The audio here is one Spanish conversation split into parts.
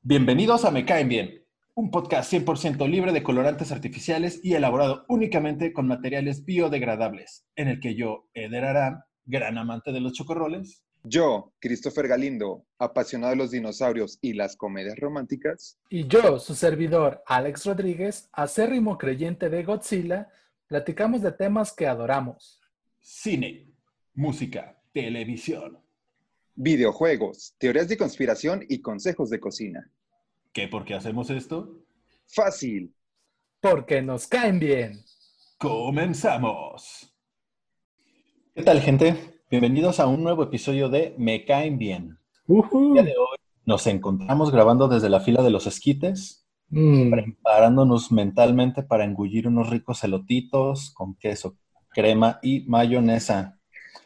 Bienvenidos a Me Caen Bien, un podcast 100% libre de colorantes artificiales y elaborado únicamente con materiales biodegradables, en el que yo, Eder Aram, gran amante de los chocorroles, Yo, Christopher Galindo, apasionado de los dinosaurios y las comedias románticas. Y yo, su servidor, Alex Rodríguez, acérrimo creyente de Godzilla, platicamos de temas que adoramos. cine, música, televisión. Videojuegos, teorías de conspiración y consejos de cocina. ¿Qué por qué hacemos esto? Fácil. Porque nos caen bien. ¡Comenzamos! ¿Qué tal, gente? Bienvenidos a un nuevo episodio de Me Caen Bien. El día de hoy nos encontramos grabando desde la fila de los esquites, Mm, preparándonos mentalmente para engullir unos ricos elotitos con queso, crema y mayonesa.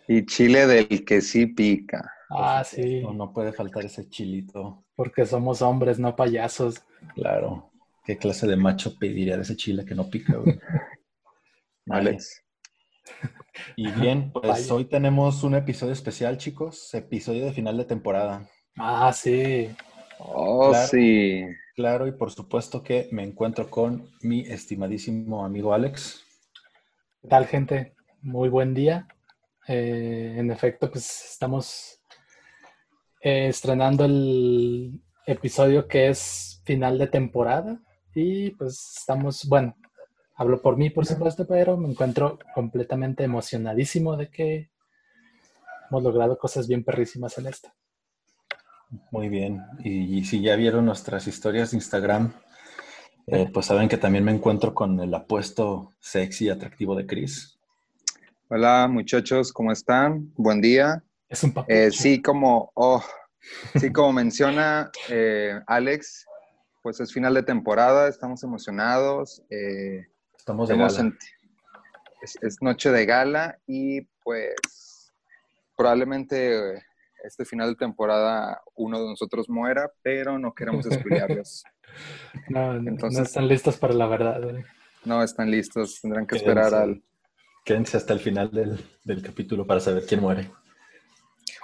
Y chile del que sí pica. ah, sí, No, no puede faltar ese chilito. porque somos hombres, no payasos. Claro. ¿Qué clase de macho pediría de ese chile que no pica, güey? Alex. Y bien, pues Vaya. hoy tenemos un episodio especial, chicos. Episodio de final de temporada. Ah, sí. Oh, Claro. sí. Claro, y por supuesto que me encuentro con mi estimadísimo amigo Alex. ¿Qué tal, gente? Muy buen día. Eh, en efecto, pues estamos eh, estrenando el episodio que es final de temporada y pues estamos, bueno, hablo por mí, por supuesto, pero me encuentro completamente emocionadísimo de que hemos logrado cosas bien perrísimas en esta. Muy bien. Y, si ya vieron nuestras historias de Instagram, eh, pues saben que también me encuentro con el apuesto sexy y atractivo de Chris. Hola, muchachos, ¿cómo están? Buen día. Es un papel. Eh, sí, como, oh, sí, como menciona eh, Alex, pues es final de temporada, estamos emocionados. Estamos de gala. senti- es, es noche de gala y pues probablemente este final de temporada uno de nosotros muera, pero no queremos spoilearlos. No, no- no entonces- están listos para la verdad. güey. No están listos, tendrán que Quédense. esperar al... Quédense hasta el final del, del capítulo para saber quién muere.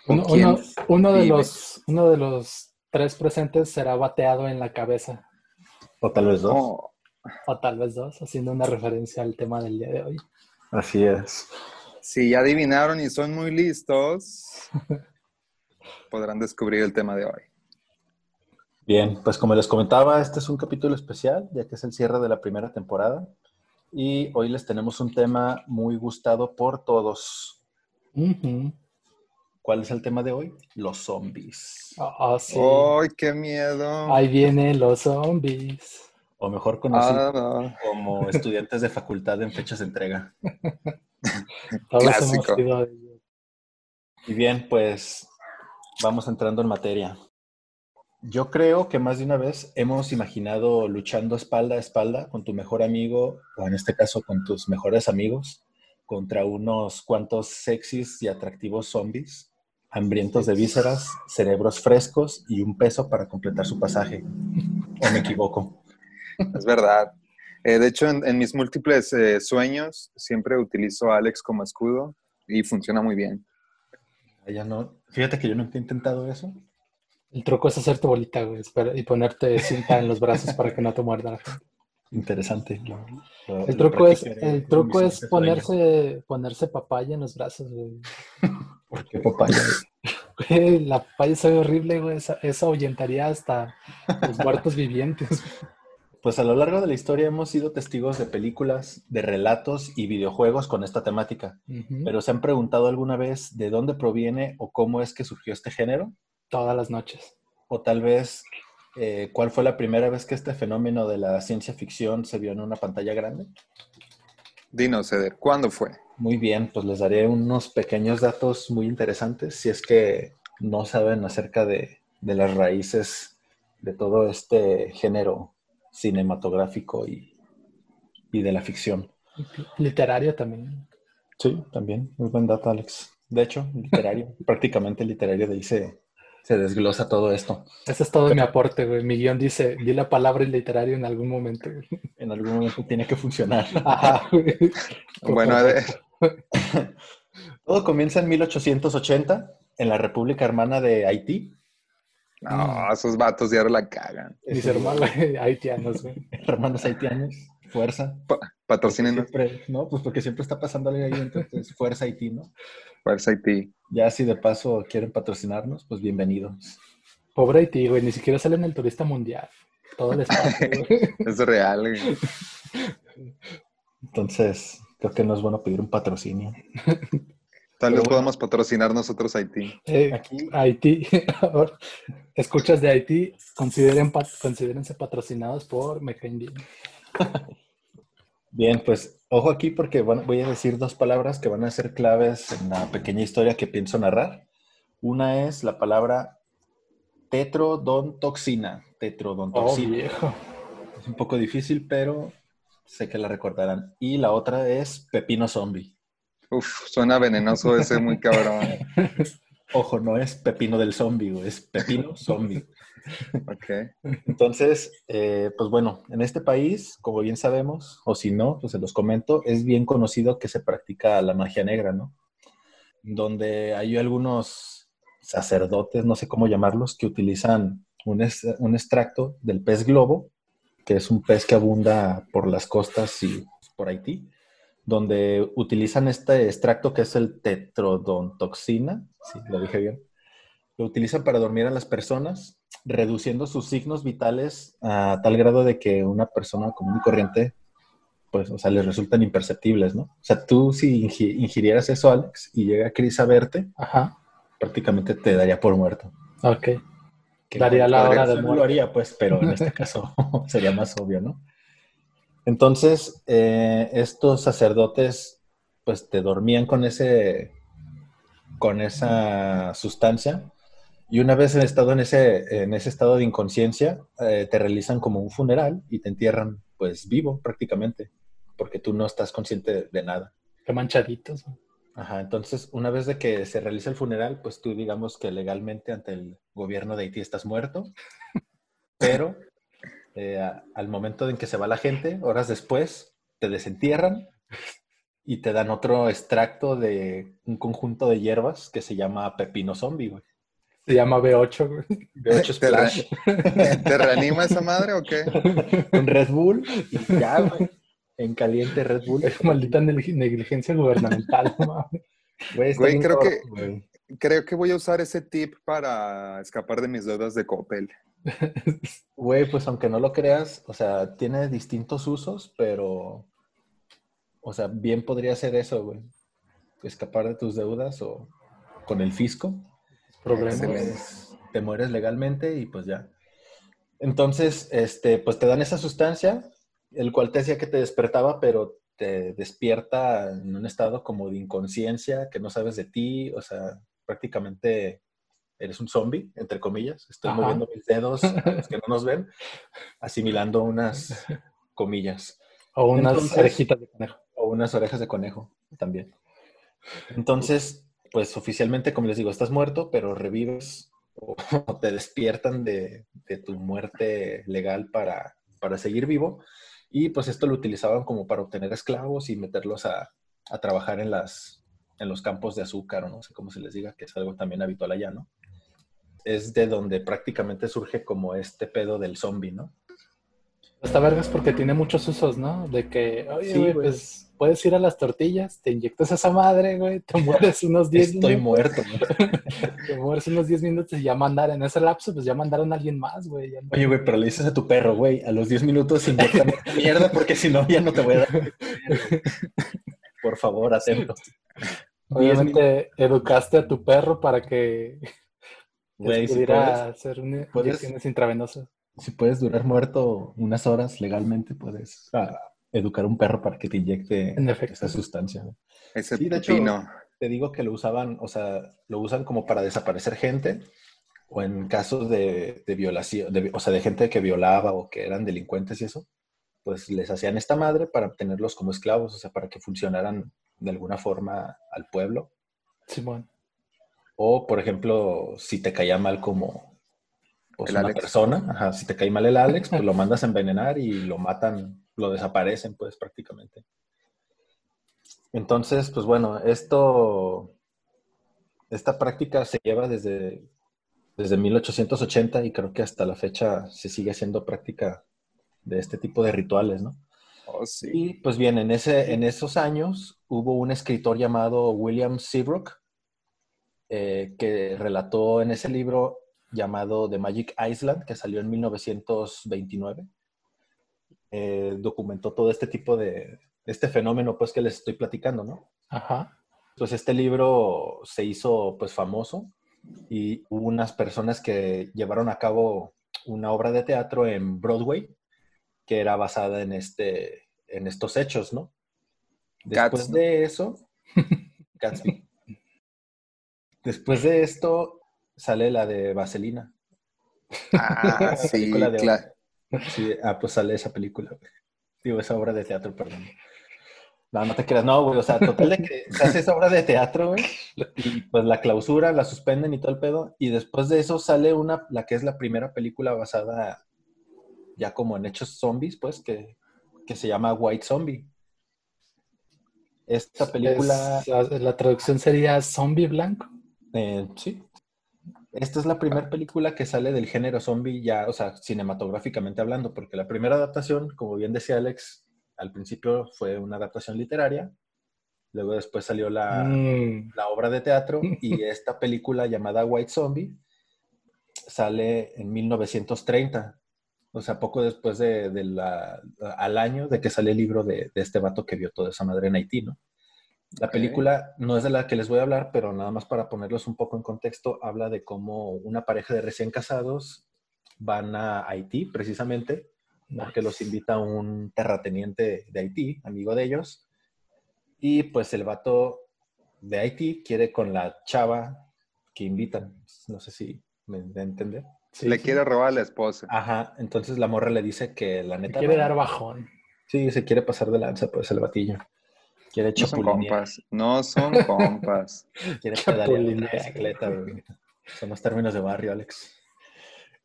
Uno, quién uno- uno de los, uno de los tres presentes será bateado en la cabeza, O tal vez dos. Oh, o tal vez dos, haciendo una referencia al tema del día de hoy. Así es. si ya adivinaron y son muy listos, podrán descubrir el tema de hoy. Bien, pues como les comentaba, este es un capítulo especial, ya que es el cierre de la primera temporada. Y hoy les tenemos un tema muy gustado por todos. ¿Cuál es el tema de hoy? Los zombies. Ah, sí. ¡Ay, qué miedo! Ahí vienen los zombies. O mejor conocidos Ah, no. como estudiantes de facultad en fechas de entrega. Todos Clásico. hemos sido ellos. Y bien, pues vamos entrando en materia. Yo creo que más de una vez hemos imaginado luchando espalda a espalda con tu mejor amigo, o en este caso con tus mejores amigos, contra unos cuantos sexys y atractivos zombies, hambrientos de vísceras, cerebros frescos y un peso para completar su pasaje. ¿O me equivoco? Es verdad. Eh, de hecho, en, mis múltiples eh, sueños siempre utilizo a Alex como escudo y funciona muy bien. Ya no. Fíjate que yo nunca he intentado eso. El truco es hacerte bolita, güey, y ponerte cinta en los brazos para que no te muerdan. Interesante. Lo- lo- El truco es, el truco es ponerse, ponerse papaya en los brazos, güey. ¿Por qué papaya? Güey, La papaya sabe horrible, güey. Eso ahuyentaría hasta los muertos vivientes. Pues a lo largo de la historia hemos sido testigos de películas, de relatos y videojuegos con esta temática. Pero ¿se han preguntado alguna vez de dónde proviene o cómo es que surgió este género? Todas las noches. O tal vez eh, cuál fue la primera vez que este fenómeno de la ciencia ficción se vio en una pantalla grande. Dinos, Eder, ¿cuándo fue? Muy bien, pues les daré unos pequeños datos muy interesantes si es que no saben acerca de, de las raíces de todo este género cinematográfico y, y de la ficción. Literario también. Sí, también. Muy buen dato, Alex. De hecho, literario, prácticamente literario, de ahí se, se desglosa todo esto. Ese es todo mi aporte, güey. Mi guion dice, di la palabra literario en algún momento. güey. En algún momento tiene que funcionar. Ajá, güey. Bueno, a ver. Todo comienza en 1880 en la República Hermana de Haití. No, esos vatos ya la cagan. Mis hermanos haitianos, güey. Hermanos haitianos, fuerza. Pa patrocinen. Siempre, no, pues porque siempre está pasando algo ahí, entonces fuerza Haití, ¿no? Fuerza Haití. Ya si de paso quieren patrocinarnos, pues bienvenidos. Pobre Haití, güey, ni siquiera sale en el turista mundial. Todo el espacio, güey. Es real, güey. Entonces, creo que no es bueno pedir un patrocinio. Tal vez podamos patrocinar nosotros Haití. Eh, Aquí, Haití. Escuchas de Haití, consideren considérense patrocinados por Mejendi. bien, pues ojo aquí porque van- voy a decir dos palabras que van a ser claves en la pequeña historia que pienso narrar. Una es la palabra tetrodontoxina. Oh, Tetrodontoxina. viejo. Es un poco difícil, pero sé que la recordarán. Y la otra es pepino zombie. Uf, suena venenoso ese, muy cabrón. Ojo, no es pepino del zombie, güey, es pepino zombie. Ok. Entonces, eh, pues bueno, en este país, como bien sabemos, o si no, pues se los comento, es bien conocido que se practica la magia negra, ¿no? Donde hay algunos sacerdotes, no sé cómo llamarlos, que utilizan un, es- un extracto del pez globo, que es un pez que abunda por las costas y por Haití, donde utilizan este extracto que es el tetrodontoxina, sí, lo dije bien, lo utilizan para dormir a las personas, reduciendo sus signos vitales a tal grado de que una persona común y corriente, pues, o sea, les resultan imperceptibles, ¿no? O sea, tú si ingi- ingirieras eso, Alex, y llega Chris a verte, Ajá. prácticamente te daría por muerto. Ok. Que Daría la hora de muerte. lo haría, pues, pero en este caso sería más obvio, ¿no? Entonces, eh, estos sacerdotes, pues, te dormían con ese, con esa sustancia y una vez en estado en ese, en ese estado de inconsciencia, eh, te realizan como un funeral y te entierran, pues, vivo prácticamente, porque tú no estás consciente de nada. Qué manchaditos. Ajá, entonces una vez de que se realiza el funeral, pues tú digamos que legalmente ante el gobierno de Haití estás muerto, pero eh, a- al momento en que se va la gente, horas después, te desentierran y te dan otro extracto de un conjunto de hierbas que se llama pepino zombie, güey. Se llama B8, güey. De 8 Te, re- splash, ¿Te reanima esa madre o qué? un Red Bull y ya, güey. En caliente Red Bull. Es maldita neg- negligencia gubernamental, mames. Güey, Güey, creo que- güey. Creo que voy a usar ese tip para escapar de mis deudas de Coppel. Güey, pues aunque no lo creas, o sea, tiene distintos usos, pero, o sea, bien podría ser eso, güey. Escapar de tus deudas o con el fisco. Problemas. Te mueres legalmente y pues ya. Entonces, este, pues te dan esa sustancia, el cual te decía que te despertaba, pero te despierta en un estado como de inconsciencia, que no sabes de ti, o sea, prácticamente eres un zombie, entre comillas. Estoy Ajá. moviendo mis dedos, los que no nos ven, asimilando unas comillas O unas Entonces- orejitas de conejo. o unas orejas de conejo también. Entonces, pues oficialmente, como les digo, estás muerto, pero revives o te despiertan de, de tu muerte legal para, para seguir vivo. Y pues esto lo utilizaban como para obtener esclavos y meterlos a, a trabajar en, las, en los campos de azúcar, o no sé cómo se les diga, que es algo también habitual allá, ¿no? Es de donde prácticamente surge como este pedo del zombie, ¿no? Está vergas porque tiene muchos usos, ¿no? De que, oye, Sí, güey, güey. pues puedes ir a las tortillas, te inyectas esa madre, güey, te mueres unos 10 Estoy minutos. muerto. ¿no? Te mueres unos 10 minutos y ya mandaron, en ese lapso, pues ya mandaron a alguien más, güey. no- Oye, güey, pero le dices a tu perro, güey, a los 10 minutos inyectame mierda porque si no ya no te voy a dar. Por favor, atento. 10 minutos, Obviamente educaste a tu perro para que güey, si pudiera puedes, hacer una inyecciones intravenosas. si puedes durar muerto unas horas legalmente, puedes ah, educar a un perro para que te inyecte En efecto. esa sustancia. Ese Sí, de hecho-. Te digo que lo usaban, o sea, lo usan como para desaparecer gente o en casos de, de violación, de- o sea, de gente que violaba o que eran delincuentes y eso, pues les hacían esta madre para tenerlos como esclavos, o sea, para que funcionaran de alguna forma al pueblo. Simón. O, por ejemplo, si te caía mal como pues, El una Alex. persona, ajá, si te cae mal el Alex, pues lo mandas a envenenar y lo matan, lo desaparecen, pues prácticamente. Entonces, pues bueno, esto, esta práctica se lleva desde, desde 1880 y creo que hasta la fecha se sigue haciendo práctica de este tipo de rituales, ¿no? Oh, sí. Y pues bien, en, ese, en esos años hubo un escritor llamado William Seabrook eh, que relató en ese libro llamado The Magic Island, que salió en 1929. Eh, documentó todo este tipo de, este fenómeno pues que les estoy platicando, ¿no? Ajá. Pues este libro se hizo pues famoso y hubo unas personas que llevaron a cabo una obra de teatro en Broadway que era basada en, este, en estos hechos, ¿no? Después de eso, Gatsby. Después de esto sale la de Vaselina. Ah, sí, de- claro. Sí, ah, pues sale esa película, güey. Digo, esa obra de teatro, perdón. No, no te creas, no, güey. O sea, total de que se hace esa obra de teatro, güey. Y pues la clausura, la suspenden y todo el pedo. Y después de eso sale una, la que es la primera película basada ya como en hechos zombies, pues, que, que se llama White Zombie. Esta película, Es- la, la traducción sería zombie blanco. Eh, sí. Esta es la primera película que sale del género zombie ya, o sea, cinematográficamente hablando, porque la primera adaptación, como bien decía Alex, al principio fue una adaptación literaria, luego después salió la, Mm, la obra de teatro y esta película llamada White Zombie sale en 1930, o sea, poco después de, de la, al año de que sale el libro de, de este vato que vio toda esa madre en Haití, ¿no? La película no es de la que les voy a hablar, pero nada más para ponerlos un poco en contexto, habla de cómo una pareja de recién casados van a Haití, precisamente, porque los invita un terrateniente de Haití, amigo de ellos, y pues el vato de Haití quiere con la chava que invitan. No sé si me entender. sí, Le sí. quiere robar a la esposa. Ajá, entonces la morra le dice que la neta... quiere no. dar bajón. Sí, se quiere pasar de lanza, pues el batillo. Quiere No son compas. No son compas. quiere bicicleta. güey. Son los términos de barrio, Alex.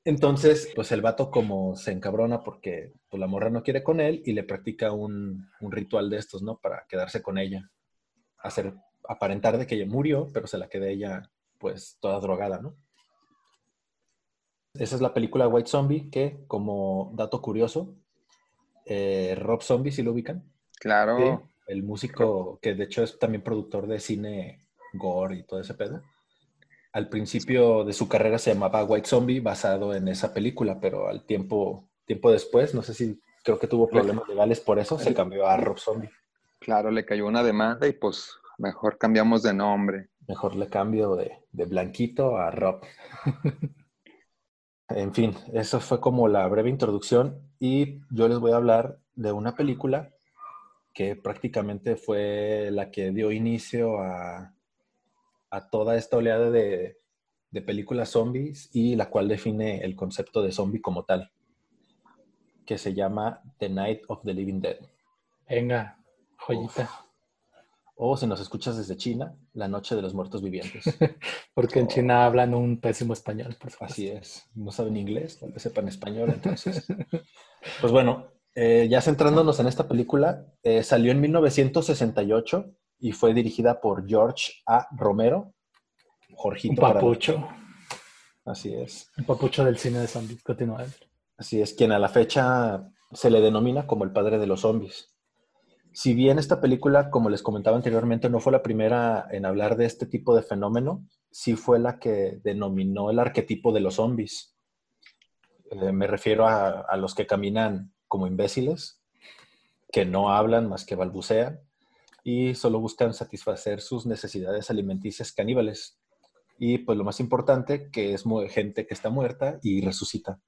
Entonces, pues el vato como se encabrona porque pues, la morra no quiere con él y le practica un, un ritual de estos, ¿no? Para quedarse con ella. Hacer, aparentar de que ella murió, pero se la quede ella, pues, toda drogada, ¿no? Esa es la película White Zombie, que, como dato curioso, eh, Rob Zombie, si lo ubican, Claro. El músico que de hecho es también productor de cine gore y todo ese pedo. Al principio de su carrera se llamaba White Zombie, basado en esa película, pero al tiempo, tiempo después, no sé si creo que tuvo problemas legales por eso, se cambió a Rob Zombie. Claro, le cayó una demanda y pues mejor cambiamos de nombre. Mejor le cambio de, de Blanquito a Rob. En fin, eso fue como la breve introducción y yo les voy a hablar de una película que prácticamente fue la que dio inicio a, a toda esta oleada de, de películas zombies y la cual define el concepto de zombie como tal, que se llama The Night of the Living Dead. Venga, joyita. O si nos escuchas desde China, La Noche de los Muertos Vivientes. Porque en China hablan un pésimo español, por supuesto. Así es. No saben inglés, tal vez sepan español, entonces. Pues bueno, eh, ya centrándonos en esta película, eh, salió en 1968 y fue dirigida por George A. Romero. Un Jorgito. para- papucho. Así es. Un papucho del cine de zombies. Continúa. Así es, quien a la fecha se le denomina como el padre de los zombies. Si bien esta película, como les comentaba anteriormente, no fue la primera en hablar de este tipo de fenómeno, sí fue la que denominó el arquetipo de los zombies. Eh, me refiero a, a los que caminan como imbéciles, que no hablan más que balbucean y solo buscan satisfacer sus necesidades alimenticias caníbales. Y pues lo más importante, que es gente que está muerta y resucita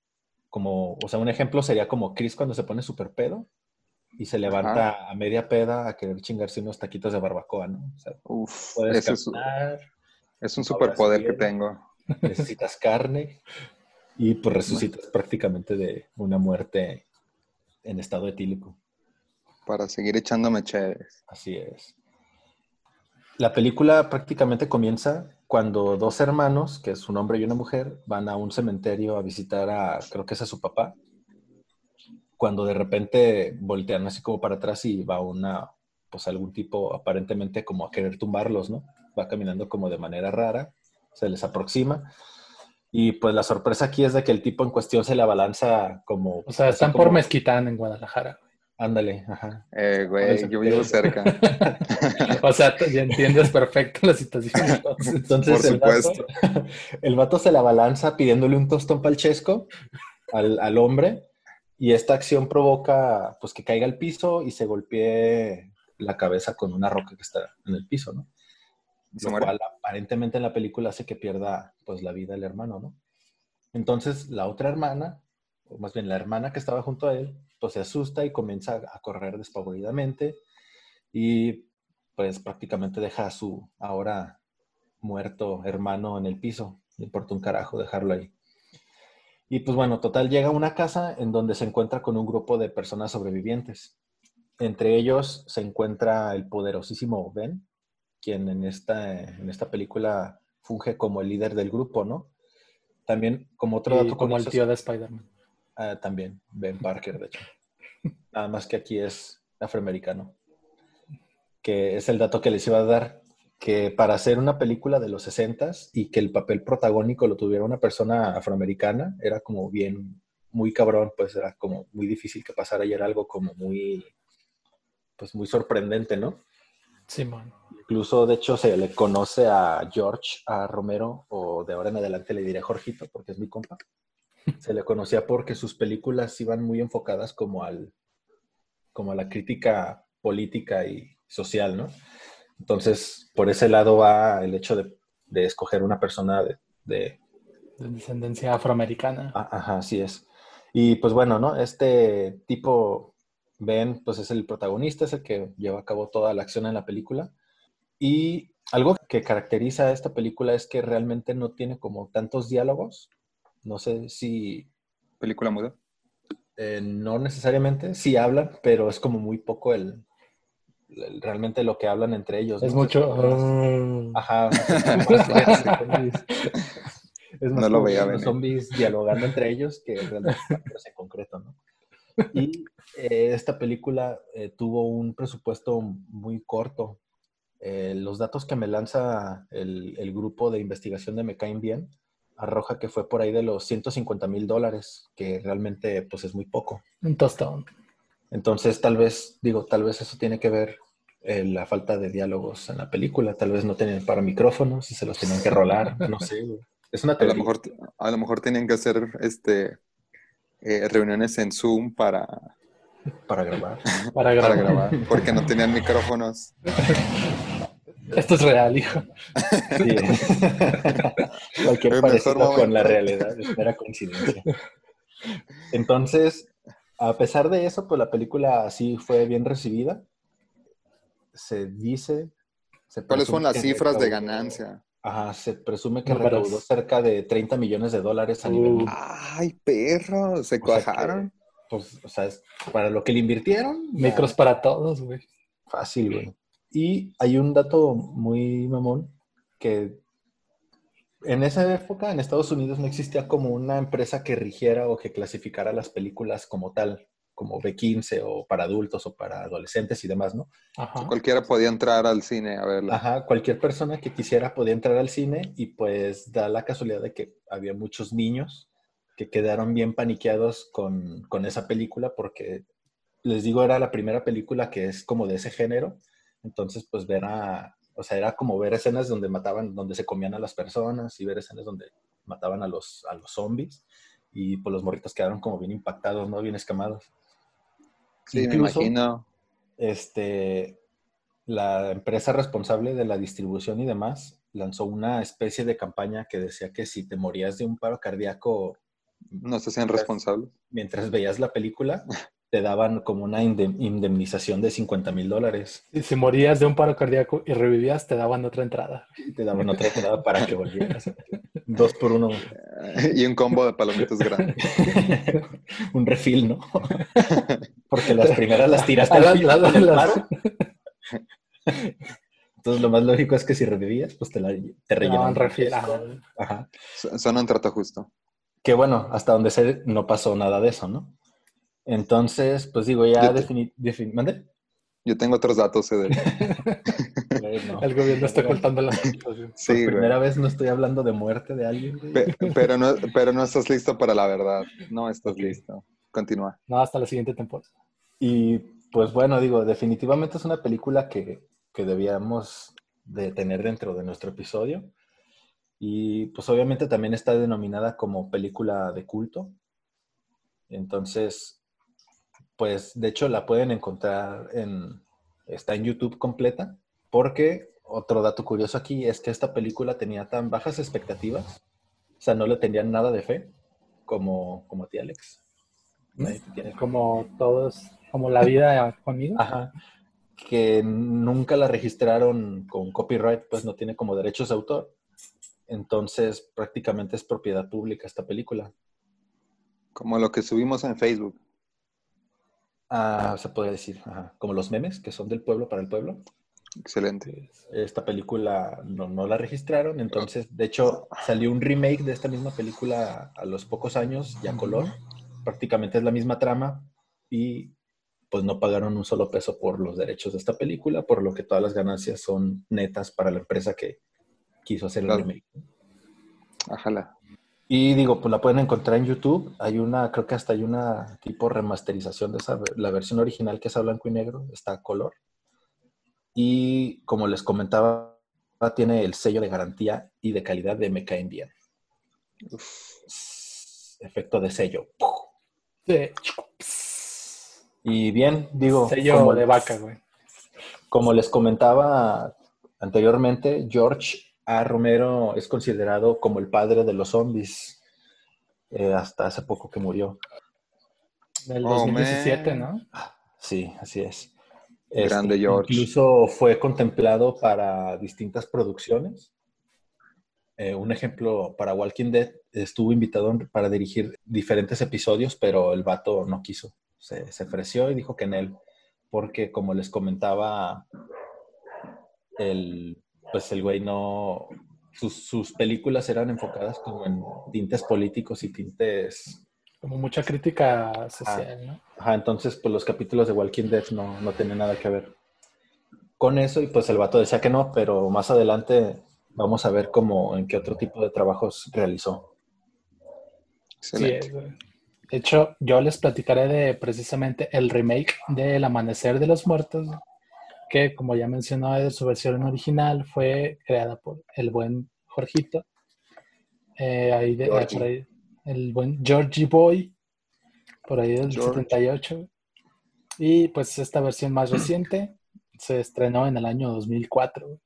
como, o sea, un ejemplo sería como Chris cuando se pone súper pedo y se levanta a media peda a querer chingarse unos taquitos de barbacoa, ¿no? O sea, Uf, puedes es, un superpoder que tengo. necesitas carne y pues resucitas prácticamente de una muerte en estado etílico. Para seguir echándome chéves. Así es. La película prácticamente comienza cuando dos hermanos, que es un hombre y una mujer, van a un cementerio a visitar a, creo que es a su papá, cuando de repente voltean así como para atrás y va una, pues algún tipo aparentemente como a querer tumbarlos, ¿no? Va caminando como de manera rara, se les aproxima. Y pues la sorpresa aquí es de que el tipo en cuestión se le abalanza como... O sea, están por Mezquitán en Guadalajara. Ándale, ajá. Eh, güey, yo vivo cerca. o sea, ya entiendes perfecto la situación. Entonces, por supuesto. El vato, se la balanza pidiéndole un tostón palchesco al, al, hombre y esta acción provoca pues que caiga al piso y se golpee la cabeza con una roca que está en el piso, ¿no? Lo cual aparentemente en la película hace que pierda pues la vida el hermano, ¿no? Entonces la otra hermana, o más bien la hermana que estaba junto a él, pues se asusta y comienza a correr despavoridamente y pues prácticamente deja a su ahora muerto hermano en el piso. Le importa un carajo dejarlo ahí. Y pues bueno, total, llega a una casa en donde se encuentra con un grupo de personas sobrevivientes. Entre ellos se encuentra el poderosísimo Ben, quien en esta, en esta película funge como el líder del grupo, ¿no? También como otro dato como el tío de Spider-Man. Ah, también, Ben Parker, de hecho. Nada más que aquí es afroamericano. Que es el dato que les iba a dar, que para hacer una película de los 60 y que el papel protagónico lo tuviera una persona afroamericana, era como bien, muy cabrón, pues era como muy difícil que pasara y era algo como muy, pues muy sorprendente, ¿no? Sí, man. Incluso, de hecho, se le conoce a George, a Romero, o de ahora en adelante le diré Jorgito, porque es mi compa se le conocía porque sus películas iban muy enfocadas como al como a la crítica política y social, ¿no? Entonces, por ese lado va el hecho de, escoger una persona de, de, descendencia afroamericana. Ah, ajá, así es. Y pues bueno, ¿no? Este tipo, Ben, pues es el protagonista, es el que lleva a cabo toda la acción en la película. Y algo que caracteriza a esta película es que realmente no tiene como tantos diálogos, no sé si... ¿Película muda? Eh, no necesariamente, sí hablan, pero es como muy poco el, realmente lo que hablan entre ellos. Es mucho... Ajá. es más no lo veía los zombies dialogando entre ellos que realmente en concreto, ¿no? Y eh, esta película eh, tuvo un presupuesto muy corto. Los datos que me lanza el, el, grupo de investigación de Me Caen Bien arroja que fue por ahí de los 150 mil dólares, que realmente pues es muy poco. Un tostón. Entonces tal vez, digo, tal vez eso tiene que ver eh, la falta de diálogos en la película, tal vez no tenían para micrófonos y se los tenían que rolar, no sé. Es una a lo mejor A lo mejor tenían que hacer este eh, reuniones en Zoom para... Para grabar. Para grabar. para grabar. Porque no tenían micrófonos. Esto es real, hijo. Sí. Cualquier parecido con la realidad es mera coincidencia. Entonces, a pesar de eso, pues la película sí fue bien recibida. Se dice... ¿Cuáles son las cifras de ganancia? Ajá, se presume que recaudó cerca de 30 millones de dólares a nivel. ¡Ay, perro! ¿Se cuajaron? pues, o sea, es para lo que le invirtieron. Micros para todos, güey. Fácil, güey. Y hay un dato muy mamón que en esa época en Estados Unidos no existía como una empresa que rigiera o que clasificara las películas como tal, como B15 o para adultos o para adolescentes y demás, ¿no? Ajá. Cualquiera podía entrar al cine a verla. Ajá, cualquier persona que quisiera podía entrar al cine y pues da la casualidad de que había muchos niños que quedaron bien paniqueados con, con esa película porque, les digo, era la primera película que es como de ese género entonces, pues ver a, o sea, era como ver escenas donde mataban, donde se comían a las personas y ver escenas donde mataban a los, a los zombies y pues los morritos quedaron como bien impactados, ¿no? Bien escamados. Sí, me imagino. Este, la empresa responsable de la distribución y demás lanzó una especie de campaña que decía que si te morías de un paro cardíaco... No se hacían responsables. Mientras veías la película, te daban como una indemnización de 50 mil dólares. Y si morías de un paro cardíaco y revivías, te daban otra entrada. Te daban otra entrada para que volvieras. Dos por uno. Y un combo de palomitas grandes. un refil, ¿no? Porque las primeras las tiraste al lado Entonces lo más lógico es que si revivías, pues te, la, te rellenaban. refil. Ajá. Son un trato justo. Que bueno, hasta donde sé, no pasó nada de eso, ¿no? Entonces, pues digo, ya definitivamente. Yo tengo otros datos, Eder. El gobierno está ocultando la situación. Sí, Por primera vez no estoy hablando de muerte de alguien. pero, no, pero no estás listo para la verdad. No estás listo. Continúa. No, hasta la siguiente temporada. Y pues bueno, digo, definitivamente es una película que, que debíamos de tener dentro de nuestro episodio. Y pues obviamente también está denominada como película de culto. Entonces, pues de hecho la pueden encontrar en, está en YouTube completa, porque otro dato curioso aquí es que esta película tenía tan bajas expectativas, o sea, no le tenían nada de fe, como, como a ti, Alex. Como todos, como la vida conmigo. Ajá. Que nunca la registraron con copyright, pues no tiene como derechos de autor. Entonces, prácticamente es propiedad pública esta película. Como lo que subimos en Facebook. Ah, se podría decir, como los memes que son del pueblo para el pueblo. Excelente. Esta película no, la registraron, entonces, de hecho, salió un remake de esta misma película a los pocos años, ya color. Prácticamente es la misma trama y pues no pagaron un solo peso por los derechos de esta película, por lo que todas las ganancias son netas para la empresa que quiso hacer el remake. Ajala. Y digo, pues la pueden encontrar en YouTube. Hay una, creo que hasta hay una tipo remasterización de esa, la versión original que es a blanco y negro, está a color. Y como les comentaba, tiene el sello de garantía y de calidad de Me Caen Bien. Efecto de sello. Y bien, digo. Sello como, de vaca, güey. Como les comentaba anteriormente, George a Romero es considerado como el padre de los zombies eh, hasta hace poco que murió. Del 2017, ¿no? Sí, así es. Grande este, George. Incluso fue contemplado para distintas producciones. Eh, un ejemplo, para Walking Dead estuvo invitado para dirigir diferentes episodios, pero el vato no quiso. Se, se ofreció y dijo que en él, porque como les comentaba, el pues el güey no, sus, películas eran enfocadas como en tintes políticos y tintes... Como mucha crítica social, ¿no? Ajá, entonces pues los capítulos de Walking Dead no, no tenían nada que ver con eso y pues el vato decía que no, pero más adelante vamos a ver cómo, en qué otro tipo de trabajos realizó. Sí, de hecho, yo les platicaré de precisamente el remake de El Amanecer de los Muertos, que, como ya mencionó, su versión original fue creada por el buen Jorgito. Eh, ahí de, el buen Georgie Boy, por ahí del 78. Y pues esta versión más reciente se estrenó en el año 2004.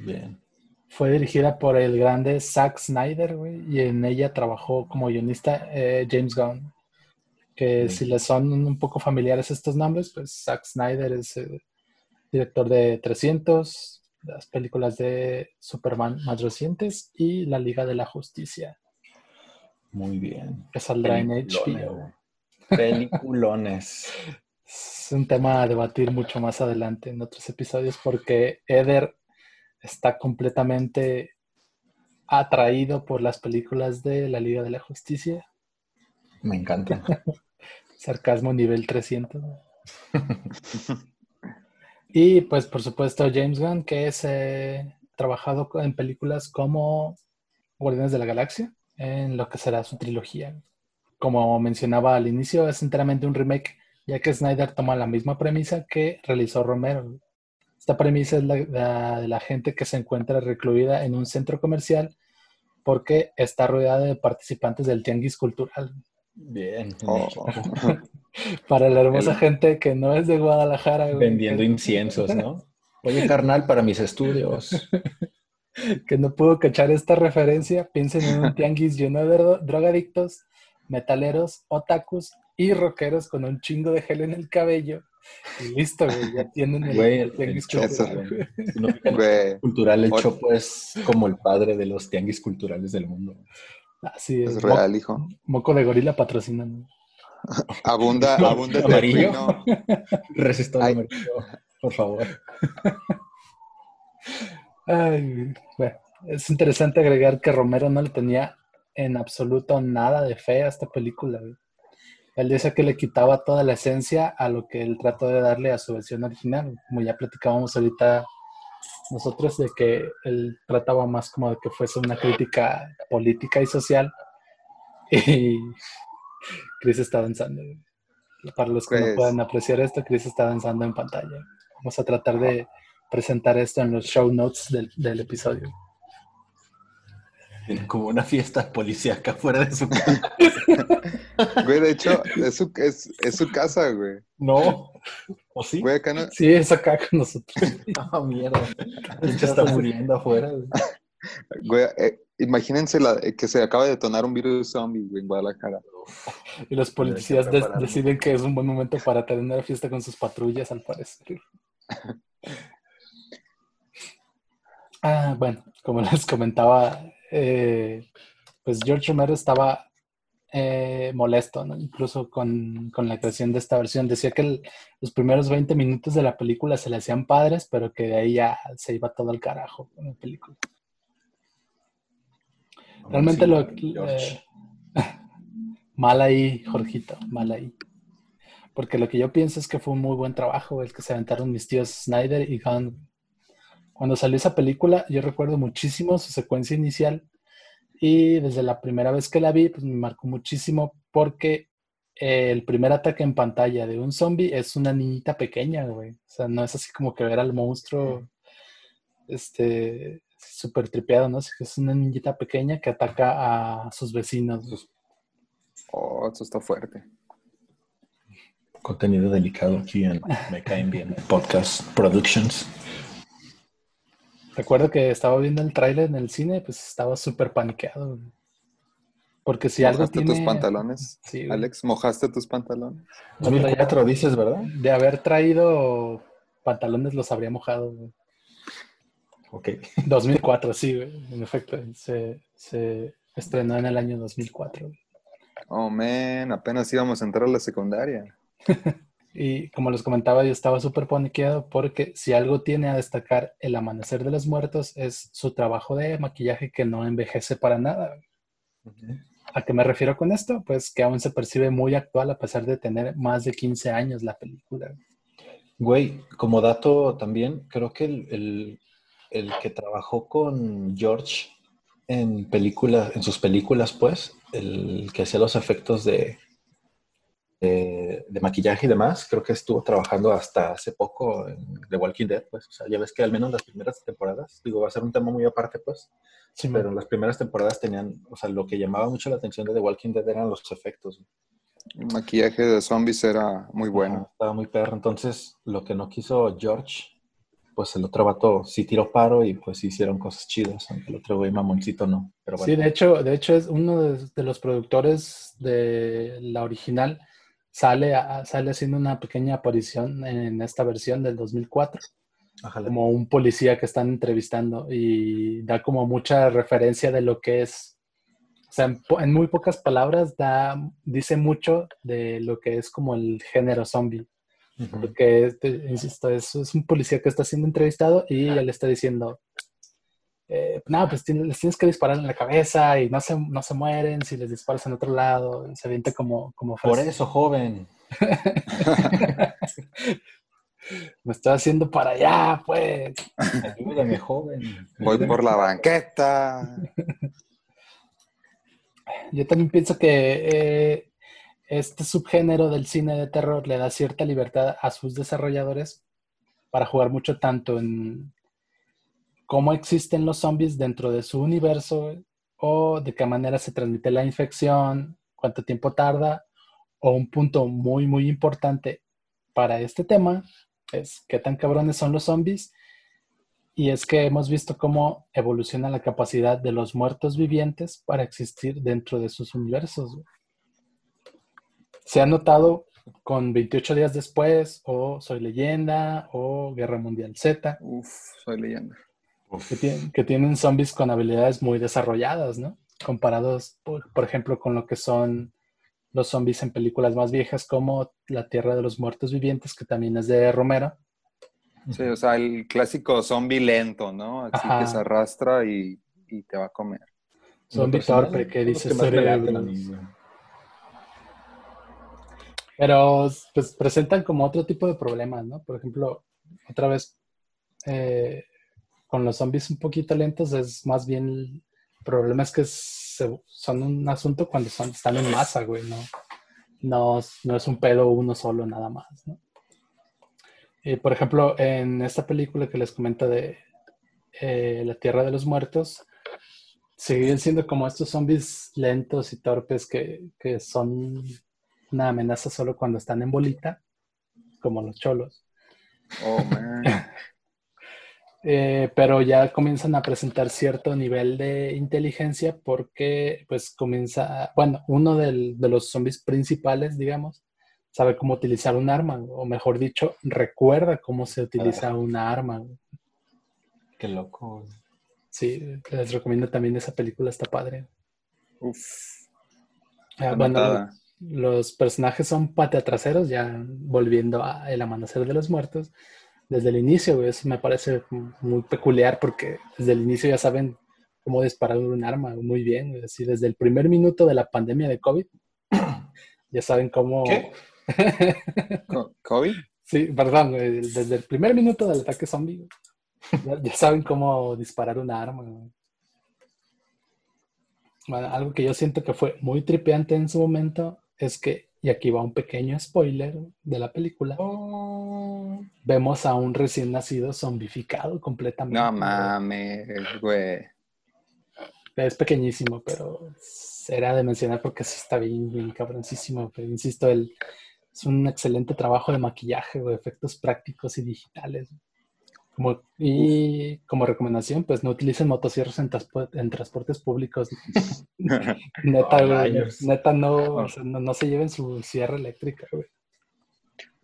Bien. Fue dirigida por el grande Zack Snyder, y en ella trabajó como guionista eh, James Gunn. Que si les son un poco familiares estos nombres, pues Zack Snyder es director de 300, las películas de Superman más recientes y La Liga de la Justicia. Muy bien. Que saldrá en HBO. Peliculones. es un tema a debatir mucho más adelante en otros episodios porque Eder está completamente atraído por las películas de la Liga de la Justicia. Me encanta. Sarcasmo nivel 300. Y pues por supuesto James Gunn, que es eh, trabajado en películas como Guardianes de la Galaxia, en lo que será su trilogía. Como mencionaba al inicio, es enteramente un remake, ya que Snyder toma la misma premisa que realizó Romero. Esta premisa es la, de la gente que se encuentra recluida en un centro comercial porque está rodeada de participantes del tianguis cultural. Bien. Oh. para la hermosa gente que no es de Guadalajara. Vendiendo inciensos, ¿no? Oye, carnal, para mis estudios. que no pudo cachar esta referencia, piensen en un tianguis lleno de drogadictos, metaleros, otakus y rockeros con un chingo de gel en el cabello. Y listo, güey, ya tienen el, tianguis cultural. cultural. El Chopo es como el padre de los tianguis culturales del mundo. Así es. Es real, hijo. Moco de gorila patrocinan. Abunda, abunda amarillo. Resistor amarillo, por favor. es interesante agregar que Romero no le tenía en absoluto nada de fe a esta película. él decía que le quitaba toda la esencia a lo que él trató de darle a su versión original, como ya platicábamos ahorita nosotros de que él trataba más como de que fuese una crítica política y social y Chris está danzando. Para los que no Pues- puedan apreciar esto, Chris está danzando en pantalla. Vamos a tratar de presentar esto en los show notes del, del episodio. Tiene como una fiesta policíaca fuera de su casa. Güey, de hecho, es su, es, es su casa, güey. No. ¿O sí? Güey, acá no... Sí, es acá con nosotros. Ah, mierda. El que está muriendo afuera. güey. Güey, eh, imagínense la, eh, que se acaba de detonar un virus zombie, güey, en Guadalajara. Y los policías deciden que es un buen momento para tener una fiesta con sus patrullas, al parecer. Ah, bueno, como les comentaba, eh, pues George Romero estaba eh, molesto, ¿no? Incluso con, con la creación de esta versión. Decía que el- los primeros 20 minutos de la película se le hacían padres, pero que de ahí ya se iba todo al carajo con la película. Realmente Sí, lo... Eh, mal ahí, Jorgito, mal ahí. Porque lo que yo pienso es que fue un muy buen trabajo el que se aventaron mis tíos Snyder y Gunn. Cuando salió esa película, yo recuerdo muchísimo su secuencia inicial y desde la primera vez que la vi, pues me marcó muchísimo porque eh, el primer ataque en pantalla de un zombie es una niñita pequeña, güey. O sea, no es así como que ver al monstruo este súper tripeado, ¿no? Es una niñita pequeña que ataca a sus vecinos. Oh, eso está fuerte. Contenido delicado aquí en Me Caen Bien Podcast Productions. Recuerdo que estaba viendo el tráiler en el cine, pues estaba súper paniqueado. güey. Porque si algo ¿Mojaste tiene... tus pantalones? Sí. Alex, ¿mojaste tus pantalones? No traía- 2004 dices, ¿verdad? De haber traído pantalones los habría mojado. güey. Ok. 2004, sí, güey. En efecto, se, se estrenó en el año 2004. güey. Oh, man, apenas íbamos a entrar a la secundaria. Y como les comentaba, yo estaba súper paniqueado porque si algo tiene a destacar El Amanecer de los Muertos es su trabajo de maquillaje que no envejece para nada. ¿A qué me refiero con esto? Pues que aún se percibe muy actual a pesar de tener más de 15 años la película. Güey, como dato también, creo que el, el- el que trabajó con George en películas, en sus películas, pues, el que hacía los efectos de, de, de maquillaje y demás, creo que estuvo trabajando hasta hace poco en The Walking Dead, pues. O sea, ya ves que al menos las primeras temporadas, digo, va a ser un tema muy aparte, pues, Sí, pero en las primeras temporadas tenían, o sea, lo que llamaba mucho la atención de The Walking Dead eran los efectos. El maquillaje de zombies era muy bueno. Estaba muy perro. Entonces, lo que no quiso George, pues el otro vato sí tiró paro y pues hicieron cosas chidas, aunque el otro güey mamoncito no. Pero bueno, Sí, de hecho, de hecho es uno de, de los productores de la original sale, a- sale haciendo una pequeña aparición en esta versión del 2004, Ájale. como un policía que están entrevistando y da como mucha referencia de lo que es, o sea, en, po- en muy pocas palabras da, dice mucho de lo que es como el género zombie. Porque, este, insisto, es, es un policía que está siendo entrevistado y él está diciendo, eh, no, pues tienes- les tienes que disparar en la cabeza y no se, no se mueren si les disparas en otro lado. Y se avienta como, como Por eso, joven. Me estoy haciendo para allá, pues. Ayúdame, joven. Voy por la banqueta. Yo también pienso que eh, este subgénero del cine de terror le da cierta libertad a sus desarrolladores para jugar mucho tanto en cómo existen los zombies dentro de su universo o de qué manera se transmite la infección, cuánto tiempo tarda, o un punto muy, muy importante para este tema es qué tan cabrones son los zombies. Y es que hemos visto cómo evoluciona la capacidad de los muertos vivientes para existir dentro de sus universos. Se ha notado con 28 días después, o Soy leyenda, o Guerra Mundial Z, Uf, soy leyenda. que, tienen- que tienen zombies con habilidades muy desarrolladas, ¿no? Comparados, por, por ejemplo, con lo que son los zombies en películas más viejas como La Tierra de los Muertos Vivientes, que también es de Romero. Sí, o sea, el clásico zombie lento, ¿no? Así Ajá. que se arrastra y, y te va a comer. Zombie torpe que dice más me laten a cerebros. mí, güey. Pero pues presentan como otro tipo de problemas, ¿no? Por ejemplo, otra vez, eh, con los zombies un poquito lentos es más bien el problema es que son un asunto cuando están en masa, güey, ¿no? No, no es un pedo uno solo nada más, ¿no? Y por ejemplo, en esta película que les comento de eh, La Tierra de los Muertos, siguen siendo como estos zombies lentos y torpes que, que son una amenaza solo cuando están en bolita, como los cholos. Oh, man. Eh, pero ya comienzan a presentar cierto nivel de inteligencia porque pues comienza, bueno, uno de los zombies principales, digamos, sabe cómo utilizar un arma, o mejor dicho, recuerda cómo se utiliza ah. una arma. Qué loco. Sí, les recomiendo también esa película, está padre. Uf. Ah, bueno, los personajes son pateatraseros, ya volviendo a El Amanecer de los Muertos desde el inicio, Eso me parece muy peculiar porque desde el inicio ya saben cómo disparar un arma muy bien. Así, desde el primer minuto de la pandemia de COVID, ya saben cómo. ¿Qué? ¿COVID? Sí, perdón, desde el primer minuto del ataque zombie, ya, saben cómo disparar un arma. Bueno, algo que yo siento que fue muy tripeante en su momento es que, y aquí va un pequeño spoiler de la película. Oh vemos a un recién nacido zombificado completamente. No mames, güey. Es pequeñísimo, pero era de mencionar porque sí está bien, bien cabroncísimo. Pero insisto, el, es un excelente trabajo de maquillaje, o efectos prácticos y digitales. Como, y como recomendación, pues no utilicen motosierras en, transportes públicos. neta, neta no, no, no, se lleven su sierra eléctrica, güey.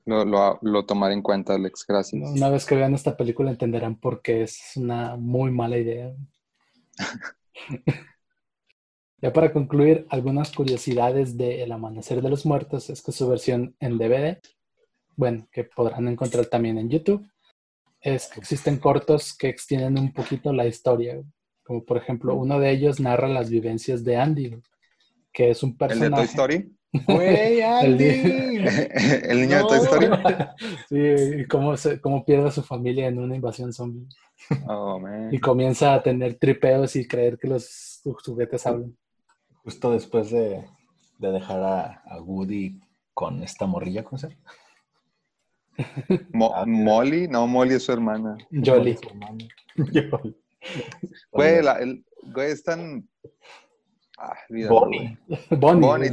Lo, lo, lo, tomaré en cuenta, Alex. Gracias. Una vez que vean esta película entenderán por qué es una muy mala idea. ya para concluir, algunas curiosidades de El Amanecer de los Muertos es que su versión en DVD, bueno, que podrán encontrar también en YouTube, es que existen cortos que extienden un poquito la historia. Como por ejemplo, uno de ellos narra las vivencias de Andy, que es un personaje. ¿El de Toy Story? Güey, el, el, niño de Toy Story. Sí, y cómo, se, cómo pierde a su familia en una invasión zombie. Oh, man. Y comienza a tener tripeos y creer que los juguetes hablan. Justo después de, de dejar a, a, Woody con esta morrilla, ¿cómo se llama? Ah, Molly, no, Molly es su hermana. Jolly. Güey, el, güey, es tan Ah, Bonnie. Bonnie.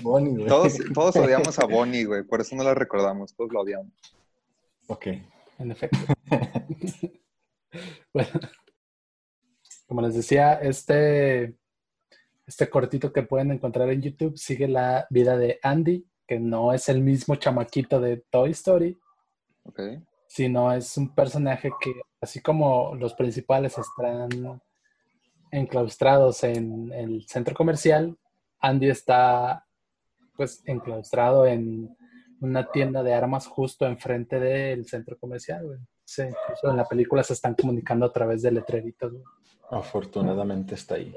Bonnie, Todos, todos odiamos a Bonnie, güey. Por eso no la recordamos. Todos lo odiamos. Ok. En efecto. bueno. Como les decía, este, este cortito que pueden encontrar en YouTube sigue la vida de Andy, que no es el mismo chamaquito de Toy Story. Ok. Sino es un personaje que, así como los principales están enclaustrados en, el centro comercial. Andy está pues enclaustrado en una tienda de armas justo enfrente del centro comercial. Sí, en la película se están comunicando a través de letreritos. Afortunadamente está ahí.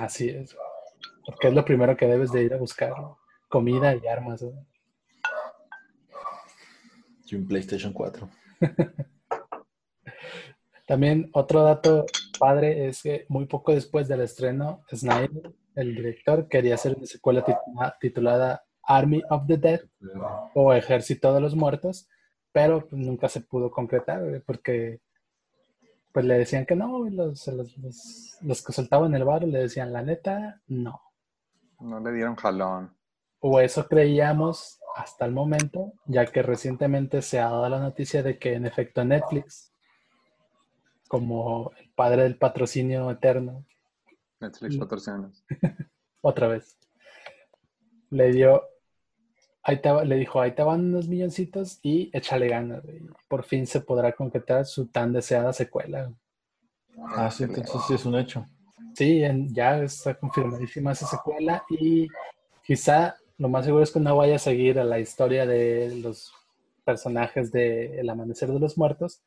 Así es. Porque es lo primero que debes de ir a buscar. Comida y armas. Y un PlayStation 4. También otro dato padre es que muy poco después del estreno, Snyder, el director, quería hacer una secuela titulada Army of the Dead o Ejército de los Muertos, pero pues, nunca se pudo concretar porque pues le decían que no, los, los, que soltaban el bar le decían la neta, no. No le dieron jalón. O eso creíamos hasta el momento, ya que recientemente se ha dado la noticia de que en efecto Netflix como el padre del patrocinio eterno. Netflix patrocina. Otra vez. Le dio, ahí te, le dijo, ahí te van unos milloncitos y échale ganas. Por fin se podrá concretar su tan deseada secuela. Ah, sí, entonces sí es un hecho. Sí, ya está confirmadísima esa secuela y quizá lo más seguro es que no vaya a seguir a la historia de los personajes de El Amanecer de los Muertos,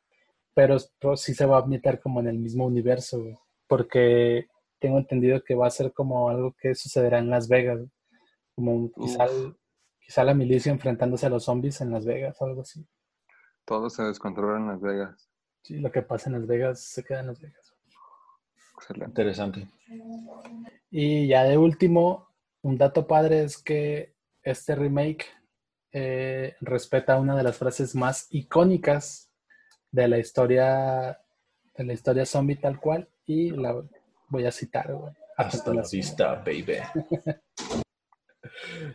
pero, sí se va a meter como en el mismo universo, porque tengo entendido que va a ser como algo que sucederá en Las Vegas, como quizá, Quizá la milicia enfrentándose a los zombies en Las Vegas o algo así. Todo se descontrola en Las Vegas. Sí, lo que pasa en Las Vegas se queda en Las Vegas. Excelente. Interesante. Y ya de último, un dato padre es que este remake eh, respeta una de las frases más icónicas de la historia de la historia zombie tal cual y la voy a citar. güey. Hasta la vista, baby.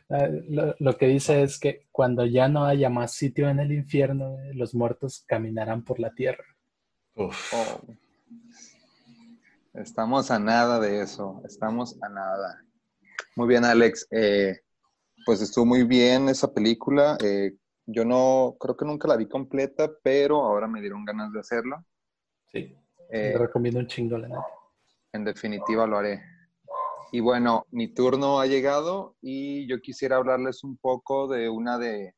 Ah, Lo, lo que dice es que cuando ya no haya más sitio en el infierno, güey, los muertos caminarán por la tierra. Uf. Oh. Estamos a nada de eso, estamos a nada. Muy bien, Alex. Eh, pues estuvo muy bien esa película. Eh, yo no, creo que nunca la vi completa, pero ahora me dieron ganas de hacerlo. Sí. Eh, Te recomiendo un chingo, la neta. en definitiva lo haré. Y bueno, mi turno ha llegado y yo quisiera hablarles un poco de una de,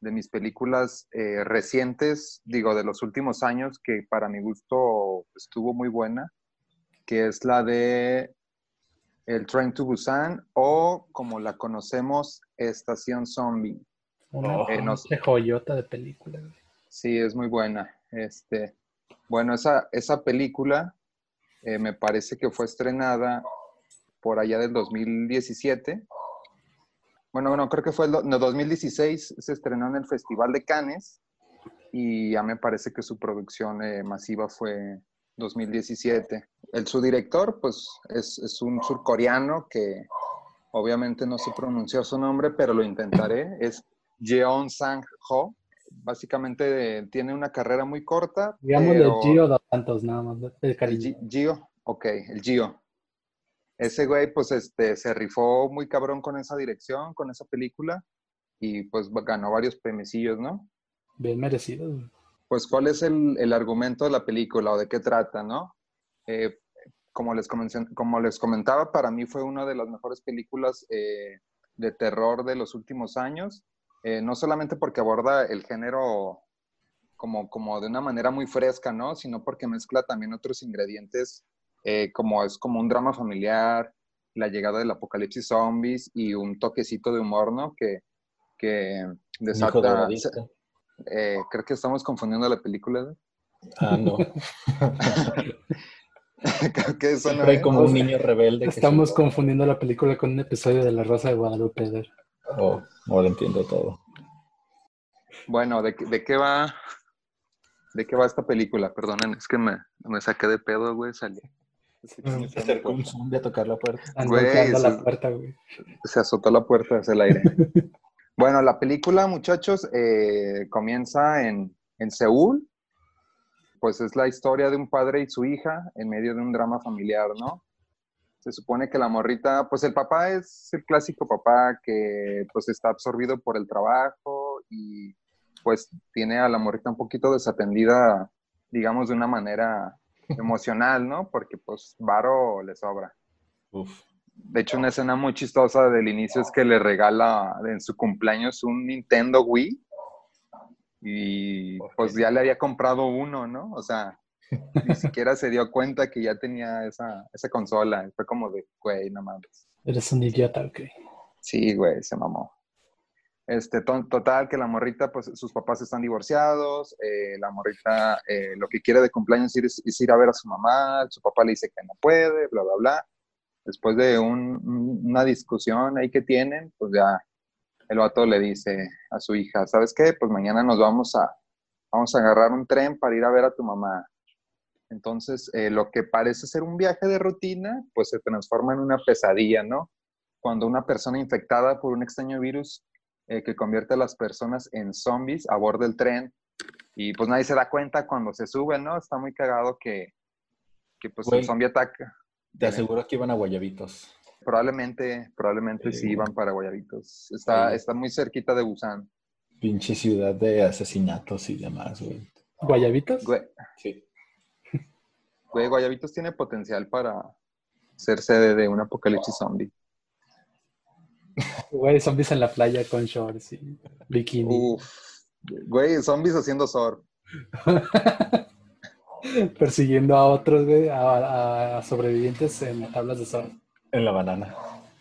de mis películas eh, recientes, digo, de los últimos años, que para mi gusto estuvo muy buena, que es la de El Train to Busan o como la conocemos, Estación Zombie. Una Oh. Eh, no- joyota de película. Sí, es muy buena. Este, bueno, esa, esa película eh, me parece que fue estrenada por allá del 2017. Bueno, bueno, creo que fue el no, 2016, se estrenó en el Festival de Cannes y ya me parece que su producción eh, masiva fue 2017. El, su director, pues, es, es un surcoreano que obviamente no se pronunció su nombre, pero lo intentaré. Es Jeon Sang-ho. Básicamente tiene una carrera muy corta. Digámosle pero- Gio dos Santos, nada más, el cariño. Gi- Gio, ok, el Gio. Ese güey, pues, este, se rifó muy cabrón con esa dirección, con esa película, y pues ganó varios premiecillos, ¿no? Bien merecido. Pues, ¿cuál es el, el argumento de la película o de qué trata, no? Eh, como, les como les comentaba, para mí fue una de las mejores películas eh, de terror de los últimos años, eh, no solamente porque aborda el género como, como de una manera muy fresca, ¿no? Sino porque mezcla también otros ingredientes, eh, como es como un drama familiar, la llegada del apocalipsis zombies y un toquecito de humor, ¿no? Que, que desata... eh, creo que estamos confundiendo la película. ¿no? Ah, no. creo que eso no Siempre hay es. como un niño rebelde. que Estamos se- confundiendo la película con un episodio de La Rosa de Guadalupe. Oh, ahora entiendo todo. Bueno, ¿de, qué- de qué va? ¿De qué va esta película? Perdonen, es que me, me saqué de pedo, güey, salí. Se acercó un zombie a tocar la puerta. Güey, la puerta, güey. Se azotó la puerta hacia el aire. bueno, la película, muchachos, eh, comienza en, en Seúl. Pues es la historia de un padre y su hija en medio de un drama familiar, ¿no? Se supone que la morrita, pues el papá es el clásico papá que pues está absorbido por el trabajo y pues tiene a la morrita un poquito desatendida, digamos, de una manera emocional, ¿no? Porque pues varo le sobra. Uf. De hecho, una escena muy chistosa del inicio es que le regala en su cumpleaños un Nintendo Wii y pues ya le había comprado uno, ¿no? O sea, ni siquiera se dio cuenta que ya tenía esa, esa consola. Fue como de, güey, no mames. Eres un idiota, ok. Sí, güey, se mamó. Este, to- total, que la morrita, pues sus papás están divorciados, eh, la morrita eh, lo que quiere de cumpleaños es, ir- es ir a ver a su mamá, su papá le dice que no puede, bla, bla, bla. Después de un- un- una discusión ahí que tienen, pues ya el vato le dice a su hija, ¿sabes qué? Pues mañana nos vamos a, vamos a agarrar un tren para ir a ver a tu mamá. Entonces, eh, lo que parece ser un viaje de rutina, pues se transforma en una pesadilla, ¿no? Cuando una persona infectada por un extraño virus eh, que convierte a las personas en zombies a bordo del tren y pues nadie se da cuenta cuando se sube, ¿no? Está muy cagado que, que pues el zombie ataca. Te aseguro que iban a Guayabitos. Probablemente, probablemente sí Sí. iban para Guayabitos. Está, está muy cerquita de Busan. Pinche ciudad de asesinatos y demás, güey. ¿Guayabitos? Güey, Sí. güey, Guayabitos tiene potencial para ser sede de un apocalipsis zombie. Güey, zombies en la playa con shorts y bikini. Uf, güey, zombies haciendo surf. Persiguiendo a otros, güey, a, a sobrevivientes en tablas de surf. En la banana.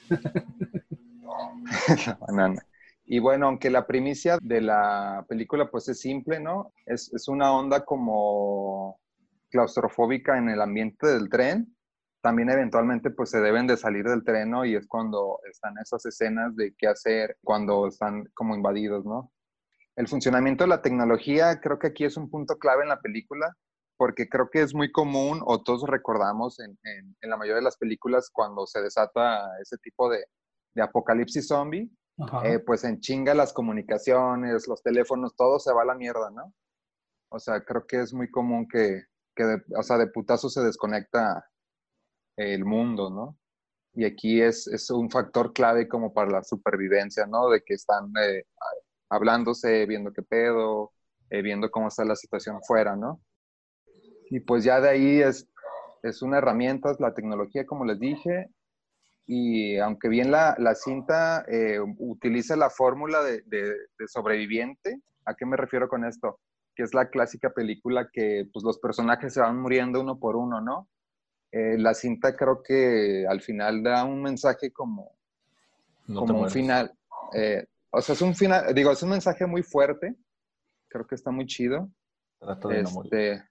La banana. Y bueno, aunque la primicia de la película pues es simple, ¿no? Es, es una onda como claustrofóbica en el ambiente del tren. También eventualmente pues se deben de salir del tren, ¿no? Y es cuando están esas escenas de qué hacer cuando están como invadidos, ¿no? El funcionamiento de la tecnología creo que aquí es un punto clave en la película porque creo que es muy común o todos recordamos en, en, la mayoría de las películas cuando se desata ese tipo de, de apocalipsis zombie, eh, pues en chinga las comunicaciones, los teléfonos, todo se va a la mierda, ¿no? O sea, creo que es muy común que, que de, o sea, de putazo se desconecta el mundo, ¿no? Y aquí es, es, un factor clave como para la supervivencia, ¿no? De que están eh, hablándose, viendo qué pedo, eh, viendo cómo está la situación fuera, ¿no? Y pues ya de ahí es, es una herramienta, es la tecnología, como les dije, y aunque bien la, la cinta eh, utiliza la fórmula de, de, sobreviviente, ¿a qué me refiero con esto? Que es la clásica película que pues, los personajes se van muriendo uno por uno, ¿no? Eh, la cinta creo que al final da un mensaje como, como un final. Eh, o sea, es un final, digo, es un mensaje muy fuerte. Creo que está muy chido. de este,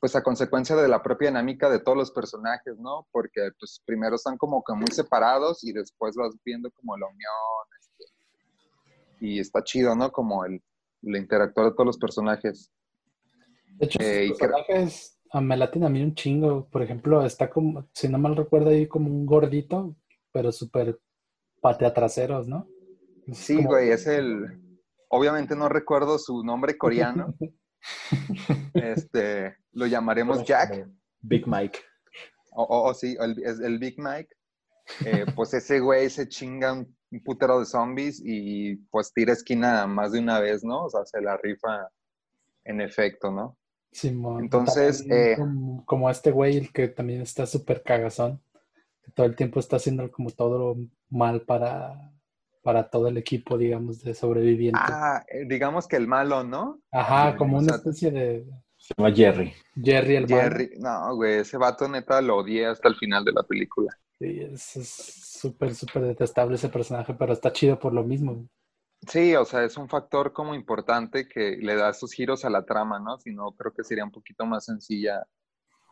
pues a consecuencia de la propia dinámica de todos los personajes, ¿no? Porque pues primero están como que muy separados y después vas viendo como la unión. Este, y está chido, ¿no? Como el, el interactuar de todos los personajes. De hecho, eh, los personajes me laten a mí un chingo. Por ejemplo, está como, si no mal recuerdo, ahí como un gordito, pero súper patea traseros, ¿no? sí, güey, es el... Obviamente no recuerdo su nombre coreano. este, lo llamaremos Jack. Big Mike. O, sí, el, el Big Mike. Eh, pues ese güey se chinga un, putero de zombies y pues tira esquina más de una vez, ¿no? O sea, se la rifa en efecto, ¿no? Simón. Entonces, eh, como, este güey, el que también está súper cagazón, que todo el tiempo está haciendo como todo mal para, para todo el equipo, digamos, de sobrevivientes. Ah, eh, digamos que el malo, ¿no? Ajá, como una especie de... Se llama Jerry. Jerry el Jerry, no, güey, ese vato neta lo odié hasta el final de la película. Sí, es súper, súper detestable ese personaje, pero está chido por lo mismo. Sí, o sea, es un factor como importante que le da esos giros a la trama, ¿no? Si no, creo que sería un poquito más sencilla.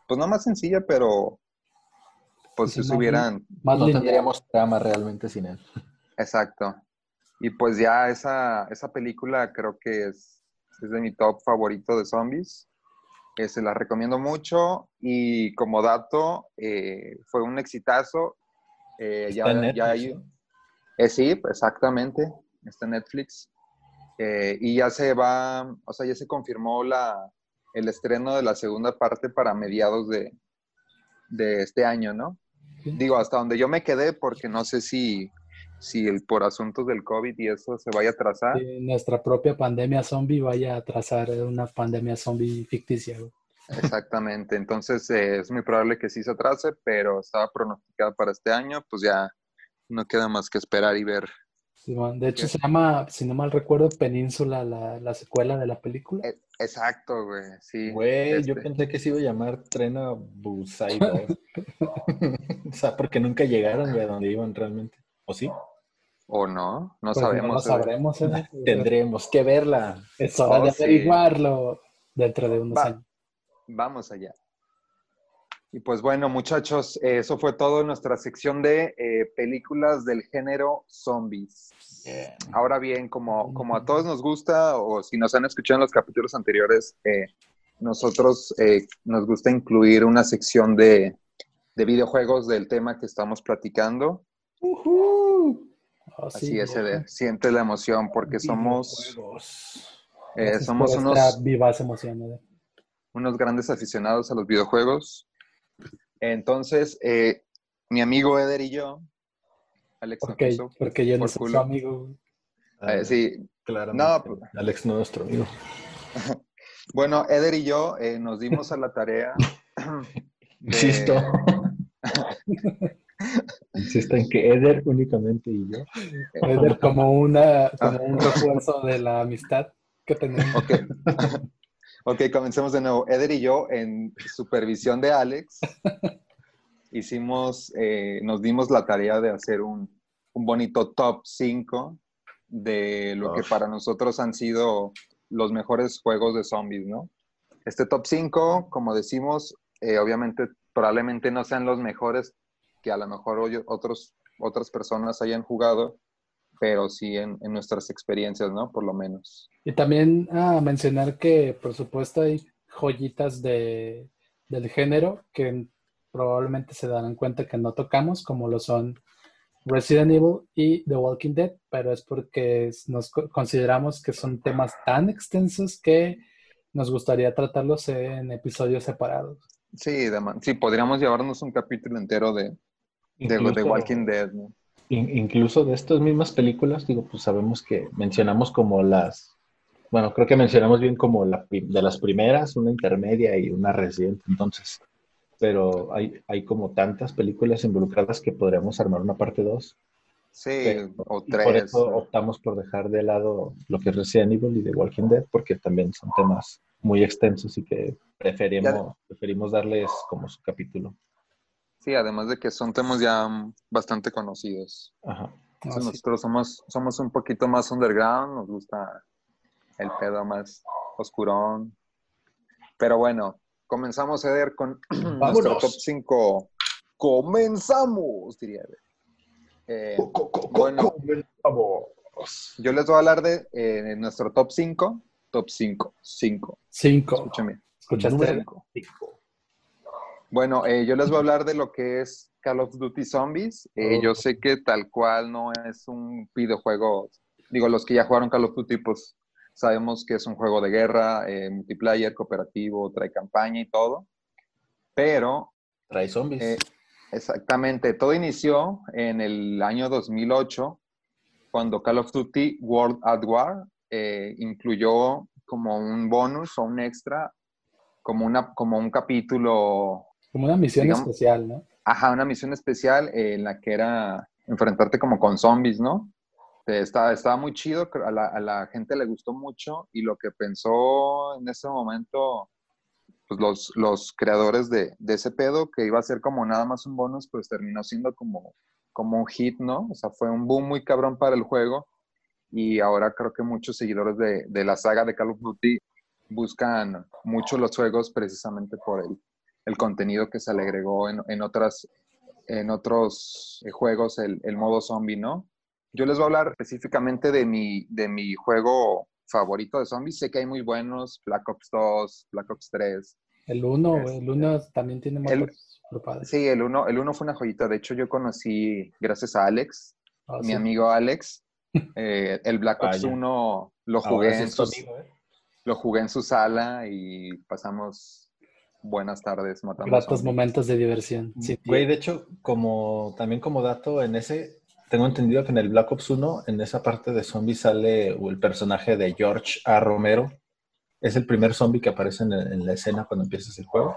Pues no más sencilla, pero pues si hubieran... Más no tendríamos trama realmente sin él. Exacto. Y pues ya esa, esa película creo que es, es de mi top favorito de zombies. que se la recomiendo mucho y como dato, eh, fue un exitazo. Eh, ya, hay, eh, sí, exactamente, está en Netflix. y ya se va, o sea, ya se confirmó la, el estreno de la segunda parte para mediados de, de este año, ¿no? Digo, hasta donde yo me quedé, porque no sé si si el, por asuntos del COVID y eso se vaya a trazar. nuestra propia pandemia zombie vaya a trazar una pandemia zombie ficticia. Exactamente, entonces eh, es muy probable que sí se atrase, pero estaba pronosticada para este año, pues ya no queda más que esperar y ver. de hecho, se llama, si no mal recuerdo, Península, la, la secuela de la película. E, exacto, güey, sí. Güey, yo este pensé que se iba a llamar Trena Busai o sea, porque nunca llegaron a donde iban realmente. ¿O sí? ¿O no? No pues sabemos. No sabremos. ¿eh? Tendremos que verla. Es hora de averiguarlo dentro de unos años. Vamos allá. Y pues bueno, muchachos, eso fue todo en nuestra sección de eh, películas del género zombies. Ahora bien, como, como a todos nos gusta, o si nos han escuchado en los capítulos anteriores, eh, nosotros nos gusta incluir una sección de, de videojuegos del tema que estamos platicando. Ah, Así es, siente la emoción porque somos, eh, somos unos vivas emociones. Unos grandes aficionados a los videojuegos. Entonces, eh, mi amigo Eder y yo, Alex okay, porque yo no soy su amigo. Eh, sí, claro. No, pues, Alex no es nuestro amigo. bueno, Eder y yo nos dimos a la tarea. Insisto. Insisto en que Eder únicamente y yo. Eder como, una, como un refuerzo de la amistad que tenemos. Ok. ok, comencemos de nuevo. Eder y yo, en supervisión de Alex, hicimos, eh, nos dimos la tarea de hacer un, un bonito top 5 de lo que para nosotros han sido los mejores juegos de zombies, ¿no? Este top 5, como decimos, eh, obviamente probablemente no sean los mejores que a lo mejor otros, otras personas hayan jugado, pero sí en, nuestras experiencias, ¿no? Por lo menos. Y también a mencionar que, por supuesto, hay joyitas de, del género que probablemente se darán cuenta que no tocamos, como lo son Resident Evil y The Walking Dead, pero es porque nos consideramos que son temas tan extensos que nos gustaría tratarlos en episodios separados. Sí, sí podríamos llevarnos un capítulo entero de, de, The Walking Dead. ¿no? incluso de estas mismas películas, digo, pues sabemos que mencionamos como las, bueno, creo que mencionamos bien como la, de las primeras, una intermedia y una reciente, entonces, pero hay, hay como tantas películas involucradas que podríamos armar una parte 2. Sí, o tres. Por eso optamos por dejar de lado lo que es Resident Evil y The Walking Dead, porque también son temas muy extensos y que preferimos, preferimos darles como su capítulo. Sí, además de que son temas ya bastante conocidos. Ajá. nosotros somos, somos un poquito más underground, nos gusta el pedo más oscurón. Pero bueno, comenzamos a ver con nuestro top 5. Comenzamos, diría. Eh, bueno, yo les voy a hablar de eh, nuestro top 5. Top 5. 5. 5. Escúchame. Escúchate. 5. Bueno, eh, yo les voy a hablar de lo que es Call of Duty Zombies. Eh, yo sé que tal cual no es un videojuego, digo, los que ya jugaron Call of Duty, pues sabemos que es un juego de guerra, eh, multiplayer, cooperativo, trae campaña y todo, pero... Trae zombies. exactamente, todo inició en el año 2008, cuando Call of Duty World at War incluyó como un bonus o un extra, como, una, como un capítulo como una misión especial, ¿no? Ajá, una misión especial en la que era enfrentarte como con zombies, ¿no? Estaba, estaba muy chido, a la, a la gente le gustó mucho y lo que pensó en ese momento pues los, los creadores de, de, ese pedo, que iba a ser como nada más un bonus, pues terminó siendo como, como un hit, ¿no? O sea, fue un boom muy cabrón para el juego y ahora creo que muchos seguidores de, de la saga de Call of Duty buscan mucho los juegos precisamente por él el contenido que se le agregó en, otras, en otros eh, juegos, el, modo zombie, ¿no? Yo les voy a hablar específicamente de mi, de mi juego favorito de zombies. Sé que hay muy buenos, Black Ops 2, Black Ops 3. El 1, el 1 también tiene modos Sí, el 1 el uno fue una joyita. De hecho, yo conocí, gracias a Alex, ah, mi amigo Alex, eh, el Black Ops 1 lo jugué, en ¿eh? lo jugué en su sala y pasamos buenas tardes matando. Gratos momentos de diversión. Sí, Güey, de hecho, como también como dato, en ese, tengo entendido que en el Black Ops 1, en esa parte de zombies sale el personaje de George A. Romero. ¿Es el primer zombie que aparece en, la escena cuando empiezas el juego?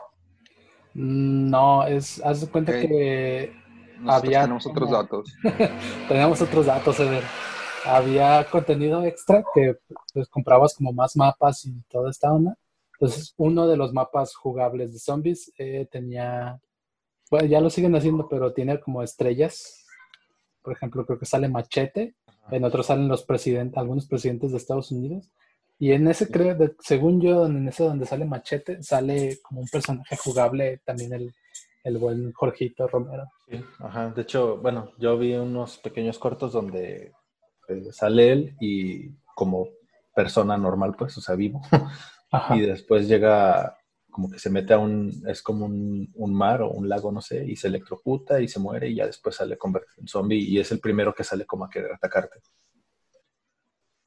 Mm, no, es, haz de cuenta que había... Tenemos otros datos. tenemos otros datos, Eder. Había contenido extra que pues, comprabas como más mapas y toda esta onda entonces, uno de los mapas jugables de zombies eh, tenía, bueno, ya lo siguen haciendo, pero tiene como estrellas. Por ejemplo, creo que sale Machete, en otros salen los presidentes, algunos presidentes de Estados Unidos. Y en ese, creo, según yo, en ese donde sale Machete, sale como un personaje jugable también el, el buen Jorgito Romero. Sí, ajá. De hecho, bueno, yo vi unos pequeños cortos donde eh, sale él y como persona normal, pues, o sea, vivo, y después llega como que se mete a un, es como un, mar o un lago, no sé, y se electrocuta y se muere y ya después sale convertido en zombie y es el primero que sale como a querer atacarte.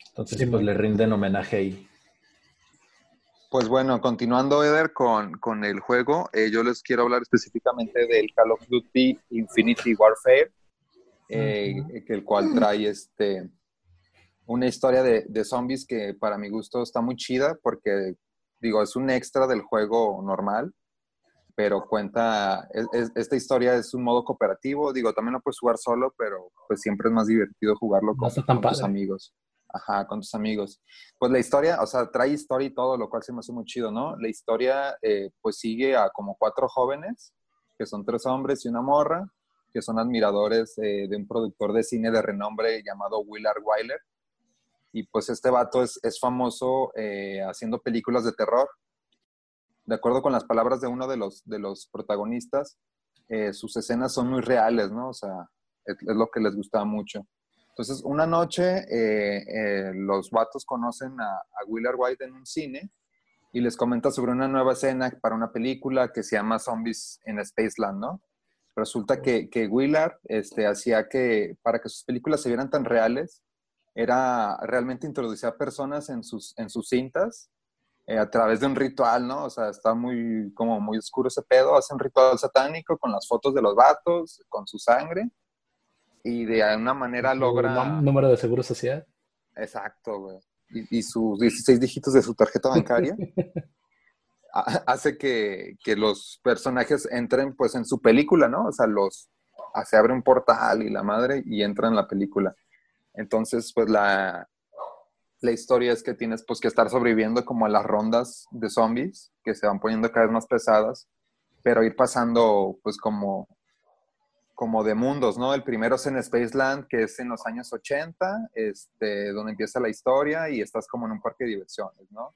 Entonces, pues le rinden homenaje ahí. Pues bueno, continuando, Eder, con, con el juego, eh, yo les quiero hablar específicamente del Call of Duty Infinity Warfare, eh, el cual trae este, una historia de, de, zombies que para mi gusto está muy chida porque, digo, es un extra del juego normal, pero cuenta, esta historia es un modo cooperativo, digo, también lo puedes jugar solo, pero pues siempre es más divertido jugarlo con, tus amigos. Ajá, con tus amigos. Pues la historia, o sea, trae historia y todo, lo cual se me hace muy chido, ¿no? La historia, eh, pues sigue a como cuatro jóvenes, que son tres hombres y una morra, que son admiradores eh, de un productor de cine de renombre llamado Willard Wyler Y pues este vato es, es famoso eh, haciendo películas de terror. De acuerdo con las palabras de uno de los, de los protagonistas, eh, sus escenas son muy reales, ¿no? O sea, es, lo que les gustaba mucho. Entonces, una noche eh, los vatos conocen a, Willard White en un cine y les comenta sobre una nueva escena para una película que se llama Zombies in Spaceland, ¿no? Resulta que, que Willard este, hacía que, para que sus películas se vieran tan reales, era realmente introducir a personas en sus, en sus cintas eh, a través de un ritual, ¿no? O sea, está muy, como muy oscuro ese pedo, hace un ritual satánico con las fotos de los vatos, con su sangre, y de alguna manera logra... Número de seguro social. Exacto, güey. Y, y, sus 16 dígitos de su tarjeta bancaria hace que, que, los personajes entren pues en su película, ¿no? O sea, los se abre un portal y la madre y entra en la película. Entonces, pues la, la historia es que tienes pues que estar sobreviviendo como a las rondas de zombies que se van poniendo cada vez más pesadas, pero ir pasando pues como como de mundos, ¿no? El primero es en Spaceland, que es en los años 80, este, donde empieza la historia y estás como en un parque de diversiones, ¿no?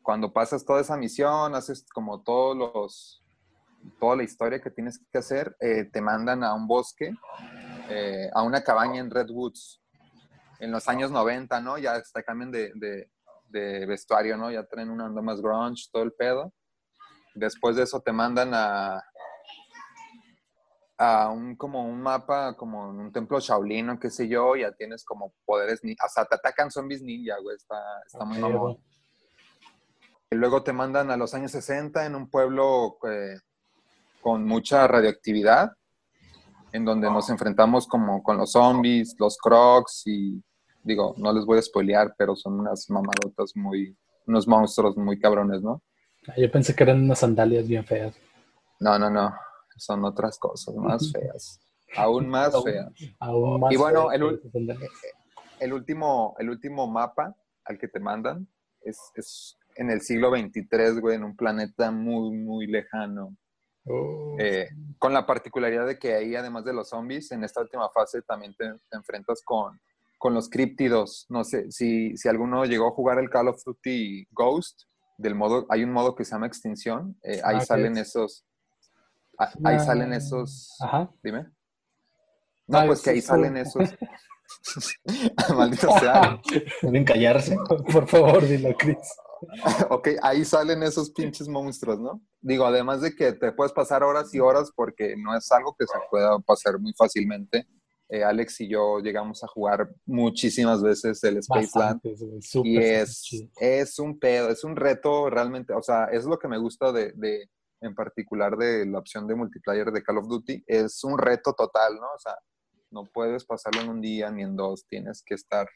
Cuando pasas toda esa misión, haces como todos los, toda la historia que tienes que hacer, eh, te mandan a un bosque, eh, a una cabaña en Redwoods, en los años 90, ¿no? Ya está cambian de, de, de vestuario, ¿no? Ya traen una onda más grunge, todo el pedo. Después de eso te mandan a, a un como un mapa, como un templo Shaolin o qué sé yo, ya tienes como poderes, o sea, te atacan zombies ninja, güey, está, está muy mamón. Y luego te mandan a los años 60 en un pueblo eh, con mucha radioactividad, en donde nos enfrentamos como con los zombies, los crocs y digo, no les voy a spoilear, pero son unas mamadotas muy, unos monstruos muy cabrones, ¿no? Ah, yo pensé que eran unas sandalias bien feas. No, no, no son otras cosas más feas. Aún más feas. Aún más y bueno, el, el, último, el último mapa al que te mandan es, es en el siglo XXIII, güey, en un planeta muy, muy lejano. Oh. Eh, con la particularidad de que ahí, además de los zombies, en esta última fase también te, te enfrentas con, con los críptidos. No sé si, si alguno llegó a jugar el Call of Duty Ghost, del modo, hay un modo que se llama Extinción, eh, ahí Ah, salen esos, Ah, Ahí Ah, salen esos. Ajá. Dime. No, Ah, pues que ahí salen esos. Maldito sea. Deben callarse. Por favor, dilo, Chris. ok, ahí salen esos pinches monstruos, ¿no? Digo, además de que te puedes pasar horas y horas porque no es algo que se pueda pasar muy fácilmente. Eh, Alex y yo llegamos a jugar muchísimas veces el Spaceland güey, súper, y es, es un pedo, es un reto realmente, o sea, es lo que me gusta de, de, en particular de la opción de multiplayer de Call of Duty, es un reto total, ¿no? O sea, no puedes pasarlo en un día ni en dos, tienes que estar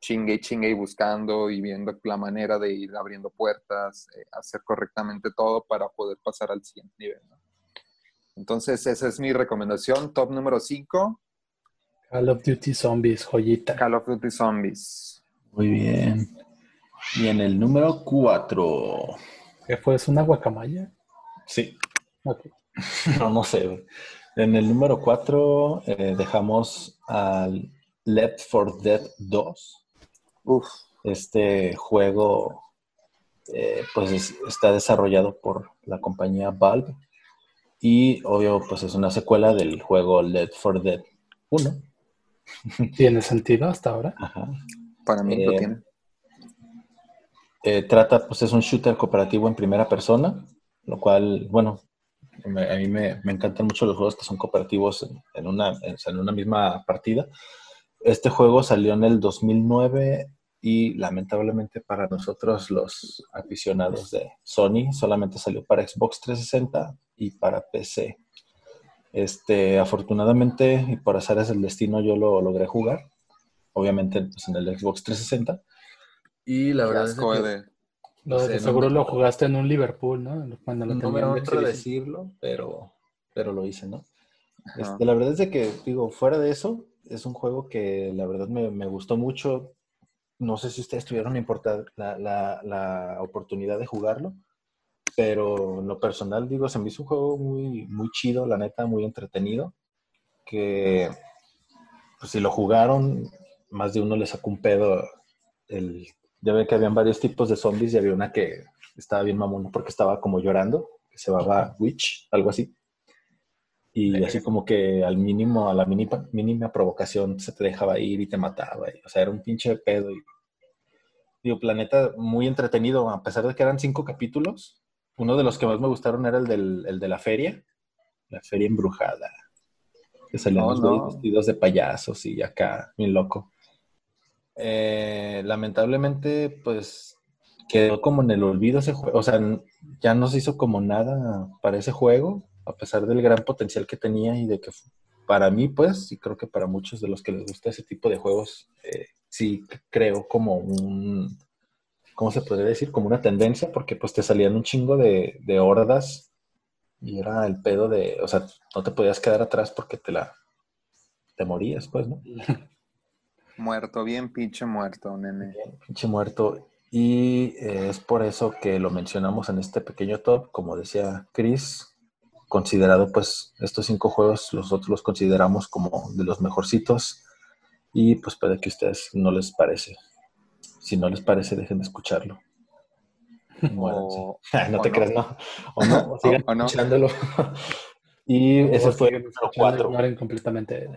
chingue y chingue y buscando y viendo la manera de ir abriendo puertas, eh, hacer correctamente todo para poder pasar al siguiente nivel, ¿no? Entonces, esa es mi recomendación, top número 5, Call of Duty Zombies, joyita. Call of Duty Zombies. Muy bien. Y en el número 4. ¿Qué fue? ¿Es una guacamaya? Sí. No, no sé. En el número 4 dejamos al Left 4 Dead 2. Uf, Este juego eh, pues es- está desarrollado por la compañía Valve y obvio pues es una secuela del juego Left 4 Dead 1. ¿Tiene sentido hasta ahora? Ajá. para mí lo Eh, tiene. Eh, trata, pues es un shooter cooperativo en primera persona, lo cual, bueno, me- a mí me, me encantan mucho los juegos que son cooperativos en, en una, en, en una misma partida. Este juego salió en el 2009 y lamentablemente para nosotros los aficionados de Sony solamente salió para Xbox 360 y para PC. Este, afortunadamente y por azares del destino yo lo logré jugar, obviamente pues, en el Xbox 360. Y la verdad es que de- Lo, Sí, de no seguro me- lo jugaste en un Liverpool, ¿no? Cuando lo no me de exhibición. decirlo, pero, pero lo hice, ¿no? Este, la verdad es de que, digo, fuera de eso, es un juego que la verdad me, me gustó mucho. No sé si ustedes tuvieron la, la- la oportunidad de jugarlo, pero en lo personal, digo, se me hizo un juego muy, muy chido, la neta, muy entretenido, que pues, si lo jugaron, más de uno le sacó un pedo. El, ya ve que habían varios tipos de zombies y había una que estaba bien mamona porque estaba como llorando, que se llamaba Witch, algo así. Y así como que al mínimo, a la mínima, mínima provocación se te dejaba ir y te mataba. o sea, era un pinche pedo. Y, digo, Planeta muy entretenido, a pesar de que eran cinco capítulos. Uno de los que más me gustaron era el, del, el de la feria, la feria embrujada. Que salían los vestidos de payasos y acá, bien loco. Eh, lamentablemente, pues quedó como en el olvido ese juego. O sea, ya no se hizo como nada para ese juego a pesar del gran potencial que tenía y de que para mí, pues, y creo que para muchos de los que les gusta ese tipo de juegos, eh, sí creo como un, ¿cómo se podría decir? Como una tendencia, porque pues te salían un chingo de, de hordas y era el pedo de, o sea, no te podías quedar atrás porque te la, te morías, pues, ¿no? Muerto, bien pinche muerto, nene. Bien pinche muerto. Y eh, es por eso que lo mencionamos en este pequeño top, como decía Chris, considerado pues estos cinco juegos, nosotros los consideramos como de los mejorcitos y pues puede que a ustedes no les parece. Si no les parece, dejen de escucharlo. no te creas, no. O no, sigan escuchándolo. y ese fue el cuatro. completamente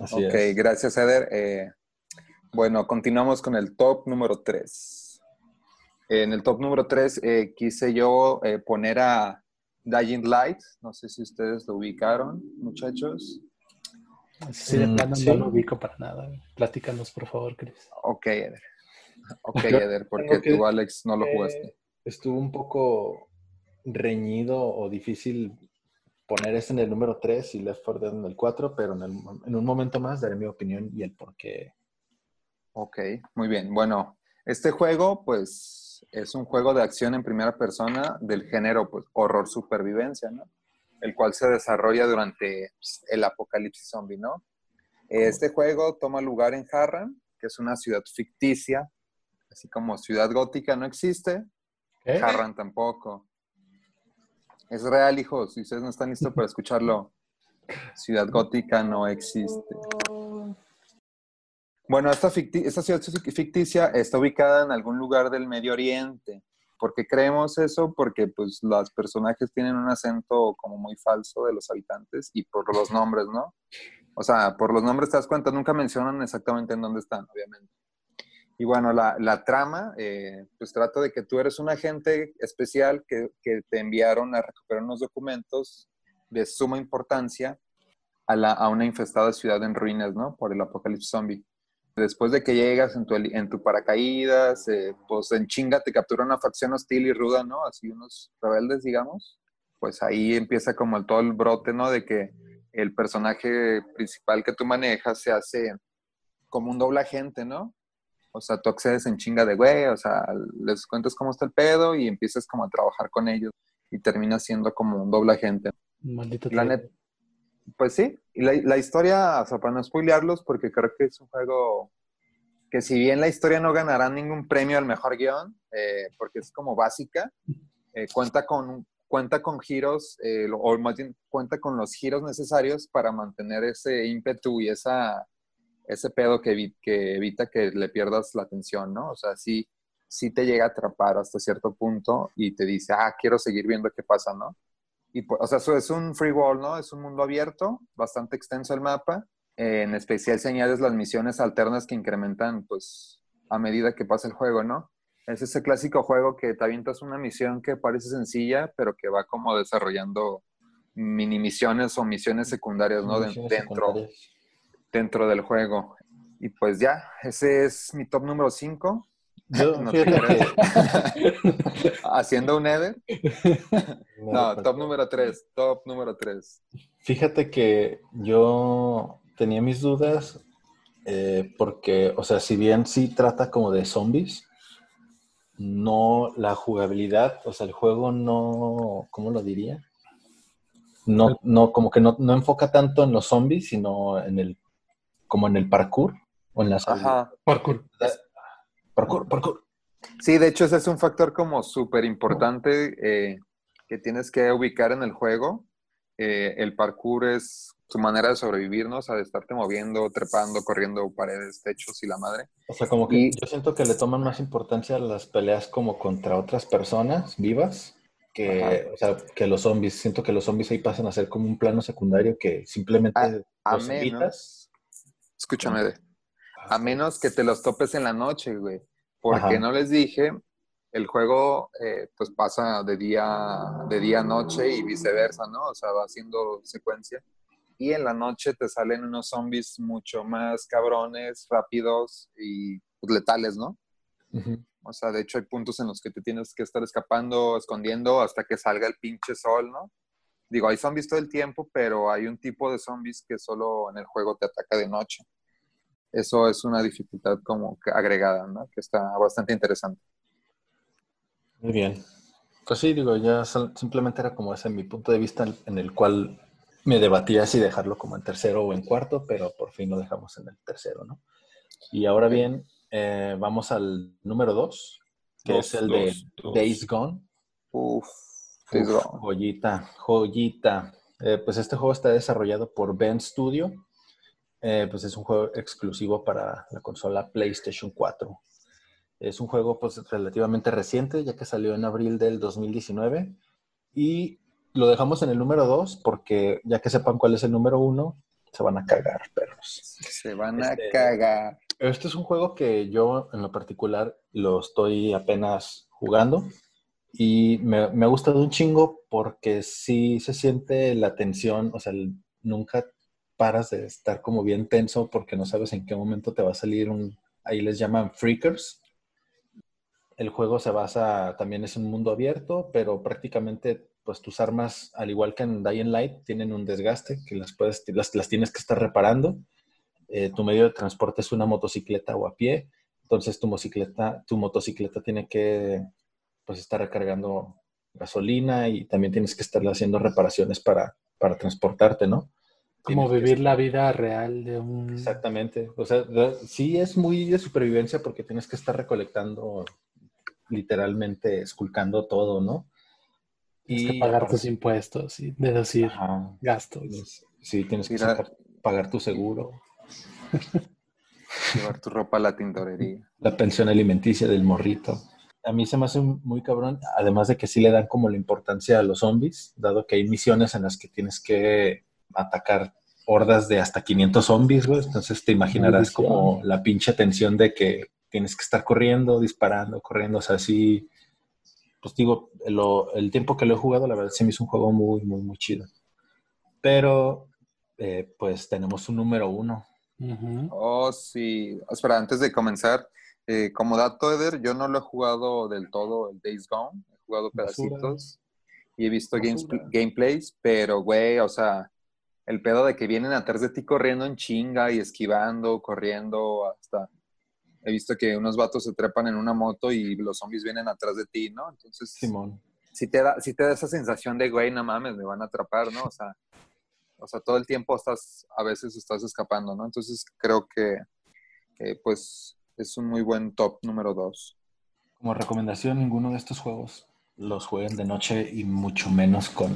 Así ok, gracias Eder. Eh, bueno, continuamos con el top número 3. En el top número 3 eh, quise yo eh, poner a Dying Light, no sé si ustedes lo ubicaron, muchachos. Sí, de mm, plano no lo ubico para nada. Platícanos, por favor, Chris. Ok, Eder. Ok, Eder, porque tú, Alex, no lo jugaste. estuvo un poco reñido o difícil poner este en el número 3 y Left 4 Dead en el 4, pero en, en un momento más daré mi opinión y el por qué. Ok, muy bien. Bueno, este juego, pues es un juego de acción en primera persona del género pues, horror supervivencia, ¿no? El cual se desarrolla durante pues, el apocalipsis zombie, ¿no? Este juego toma lugar en Harran, que es una ciudad ficticia, así como ciudad gótica no existe, Harran tampoco. Es real, hijos, si ustedes no están listos para escucharlo, ciudad gótica no existe. Bueno, esta, ciudad ficticia está ubicada en algún lugar del Medio Oriente. ¿Por qué creemos eso? Porque pues los personajes tienen un acento como muy falso de los habitantes y por los nombres, ¿no? O sea, por los nombres te das cuenta, nunca mencionan exactamente en dónde están, obviamente. Y bueno, la, trama, eh, pues trata de que tú eres un agente especial que, te enviaron a recuperar unos documentos de suma importancia a, la, a una infestada ciudad en ruinas, ¿no? Por el apocalipsis zombie después de que llegas en tu, en tu paracaídas, eh, pues en chinga te captura una facción hostil y ruda, ¿no? Así unos rebeldes, digamos. Pues ahí empieza como el, todo el brote, ¿no? De que el personaje principal que tú manejas se hace como un doble agente, ¿no? O sea, tú accedes en chinga de güey, o sea, les cuentas cómo está el pedo y empiezas como a trabajar con ellos y terminas siendo como un doble agente. Maldito pues sí, y la, historia, o sea, para no spoilearlos, porque creo que es un juego que si bien la historia no ganará ningún premio al mejor guion, eh, porque es como básica, eh, cuenta, con, cuenta con giros, eh, o más bien cuenta con los giros necesarios para mantener ese ímpetu y esa, ese pedo que, que evita que le pierdas la atención, ¿no? O sea, sí, sí te llega a atrapar hasta cierto punto y te dice, ah, quiero seguir viendo qué pasa, ¿no? Y, o sea, eso es un free world, ¿no? Es un mundo abierto, bastante extenso el mapa. en especial si añades las misiones alternas que incrementan, pues, a medida que pasa el juego, ¿no? Es ese clásico juego que te avientas una misión que parece sencilla, pero que va como desarrollando mini misiones o misiones secundarias, ¿no? dentro, dentro del juego. Y pues ya, ese es mi top número 5. Haciendo un Eder. No, top número 3. Top número 3. Fíjate que yo tenía mis dudas eh, porque, o sea, si bien sí trata como de zombies, no la jugabilidad, o sea, el juego no, ¿cómo lo diría? No, no, como que no, enfoca tanto en los zombies, sino en el, como en el parkour o en las Ajá. Parkour. Parkour, parkour. Sí, de hecho ese es un factor como súper importante eh, que tienes que ubicar en el juego. Eh, el parkour es su manera de sobrevivir, ¿no? O sea, de estarte moviendo, trepando, corriendo paredes, techos y la madre. O sea, como que yo siento que le toman más importancia a las peleas como contra otras personas vivas que, o sea, que los zombies. Siento que los zombies ahí pasan a ser como un plano secundario que simplemente a, los menos, Escúchame, a menos que te los topes en la noche, güey. Porque no les dije, el juego eh, pues pasa de día, de día a noche y viceversa, ¿no? O sea, va haciendo secuencia. Y en la noche te salen unos zombies mucho más cabrones, rápidos y pues, letales, ¿no? O sea, de hecho hay puntos en los que te tienes que estar escapando, escondiendo hasta que salga el pinche sol, ¿no? Digo, hay zombies todo el tiempo, pero hay un tipo de zombies que solo en el juego te ataca de noche. Eso es una dificultad como agregada, ¿no? Que está bastante interesante. Muy bien. Pues sí, digo, ya simplemente era como ese mi punto de vista en el cual me debatía si dejarlo como en tercero o en cuarto, pero por fin lo dejamos en el tercero, ¿no? Y ahora bien, eh, vamos al número dos, que es el de Days Gone. Uf, Days Gone. Joyita, joyita. Eh, pues este juego está desarrollado por Ben Studio. Eh, pues es un juego exclusivo para la consola PlayStation 4. Es un juego pues relativamente reciente, ya que salió en abril del 2019. Y lo dejamos en el número 2 porque ya que sepan cuál es el número 1, se van a cagar, perros. Se van a este, cagar. Este es un juego que yo en lo particular lo estoy apenas jugando y me, me ha gustado un chingo porque sí se siente la tensión, o sea, nunca paras de estar como bien tenso porque no sabes en qué momento te va a salir un, ahí les llaman freakers. El juego se basa, también es un mundo abierto, pero prácticamente pues tus armas, al igual que en Dying Light, tienen un desgaste que las, puedes, las, tienes que estar reparando. Eh, tu medio de transporte es una motocicleta o a pie, entonces tu motocicleta, tu motocicleta tiene que pues, estar recargando gasolina y también tienes que estar haciendo reparaciones para, para transportarte, ¿no? Como vivir la vida real de un... Exactamente. O sea, sí es muy de supervivencia porque tienes que estar recolectando, literalmente esculcando todo, ¿no? Tienes que pagar tus impuestos y deducir gastos. Sí, tienes que pagar tu seguro. Llevar tu ropa a la tintorería. La pensión alimenticia del morrito. A mí se me hace muy cabrón, además de que sí le dan como la importancia a los zombies, dado que hay misiones en las que tienes que atacar hordas de hasta 500 zombies, güey. Entonces te imaginarás como la pinche tensión de que tienes que estar corriendo, disparando, corriendo, o sea, sí pues digo, el tiempo que lo he jugado, la verdad se me hizo un juego muy, muy, muy chido. Pero, eh, pues tenemos un número uno. Oh, sí. Espera, antes de comenzar, eh, como dato, Eder, yo no lo he jugado del todo el Days Gone. He jugado pedacitos y he visto gameplays, pero, güey, o sea, el pedo de que vienen atrás de ti corriendo en chinga y esquivando, corriendo hasta he visto que unos vatos se trepan en una moto y los zombies vienen atrás de ti, ¿no? Entonces, Simón. Si te da, si te da esa sensación de, güey, no mames, me van a atrapar, ¿no? O sea, o sea, todo el tiempo estás, a veces estás escapando, ¿no? Entonces, creo que, pues, es un muy buen top número dos. Como recomendación, ninguno de estos juegos los jueguen de noche y mucho menos con,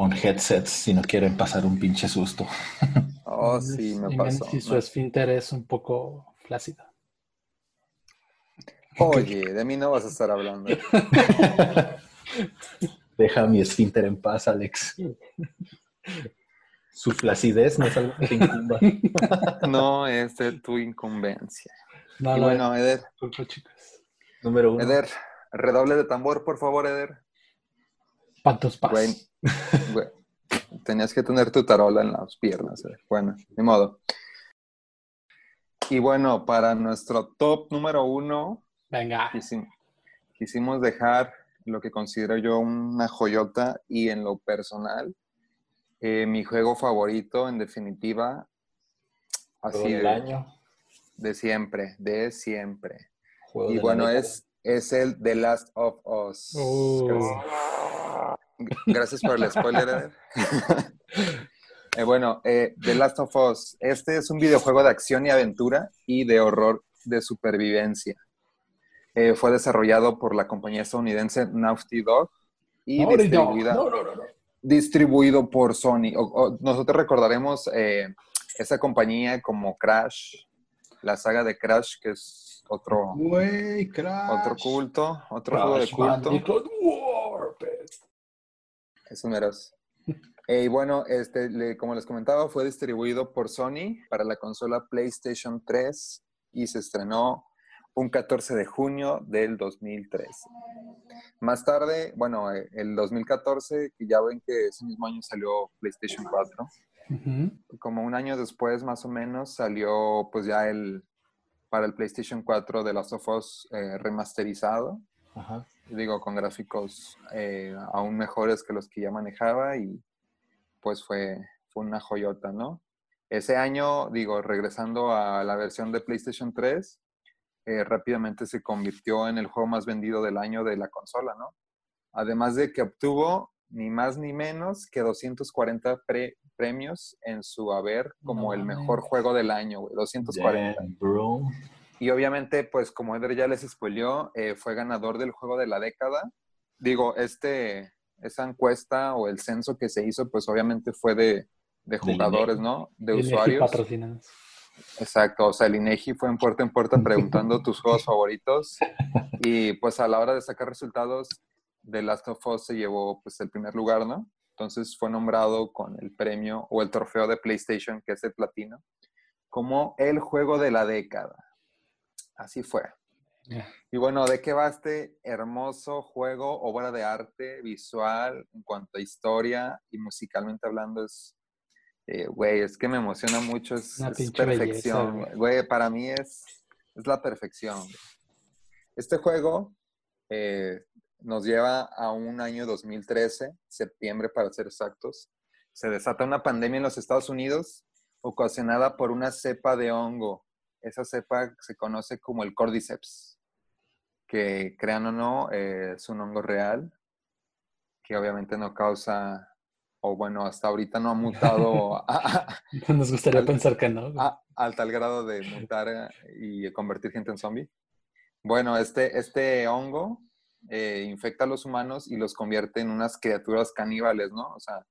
con headsets si no quieren pasar un pinche susto. Oh, sí, me pasó. Si su esfínter es un poco Plácida. Oye, de mí no vas a estar hablando. Deja mi esfínter en paz, Alex. Su flacidez no es algo que te incumba. no es de tu incumbencia. y bueno, Eder. Número uno. Eder, redoble de tambor, por favor, Eder. Pantos paz. tenías que tener tu tarola en las piernas. Bueno, ni modo. Y bueno, para nuestro top número uno, Venga. Quisimos, dejar lo que considero yo una joyota y en lo personal, eh, mi juego favorito, en definitiva, así de, año. de siempre, de siempre. y bueno, es, es el The Last of Us. Uh. Gracias. por el spoiler. Eh, bueno, eh, The Last of Us. Este es un videojuego de acción y aventura y de horror de supervivencia. Eh, fue desarrollado por la compañía estadounidense Naughty Dog y distribuida. distribuido por Sony. nosotros recordaremos eh, esa compañía como Crash, la saga de Crash, que es otro, otro culto, otro juego de culto. Eso meros. y bueno, este, como les comentaba, fue distribuido por Sony para la consola PlayStation 3 y se estrenó un 14 de junio del 2013. Más tarde, bueno, eh, el 2014, ya ven que ese mismo año salió PlayStation 4. Como un año después, más o menos, salió pues ya el para el PlayStation 4 de Last of Us eh, remasterizado. Digo, con gráficos eh, aún mejores que los que ya manejaba y pues fue, fue una joyota, ¿no? Ese año, digo, regresando a la versión de PlayStation 3, eh, rápidamente se convirtió en el juego más vendido del año de la consola, ¿no? Además de que obtuvo ni más ni menos que 240 premios en su haber como el mejor juego del año, 240. Y obviamente, pues como Eder ya les spoileó, eh, fue ganador del juego de la década. Digo, este, esa encuesta o el censo que se hizo, pues obviamente fue de, de jugadores, ¿no? De usuarios. Exacto, o sea, el INEGI fue en puerta en puerta preguntando tus juegos favoritos y pues a la hora de sacar resultados, The Last of Us se llevó pues el primer lugar, ¿no? Entonces fue nombrado con el premio o el trofeo de PlayStation, que es el platino, como el juego de la década. Así fue. Y bueno, ¿de qué va este hermoso juego, obra de arte visual en cuanto a historia y musicalmente hablando? Es eh, güey, es que me emociona mucho, es, perfección, güey, para mí es, es la perfección. Este juego eh, nos lleva a un año 2013, septiembre para ser exactos. Se desata una pandemia en los Estados Unidos ocasionada por una cepa de hongo. Esa cepa se conoce como el Cordyceps, que crean o no, eh, es un hongo real, que obviamente no causa o bueno, hasta ahorita no ha mutado. Nos gustaría pensar que no. al tal grado de mutar eh, y convertir gente en zombie. Bueno, este, este hongo eh, infecta a los humanos y los convierte en unas criaturas caníbales, ¿no? O sea,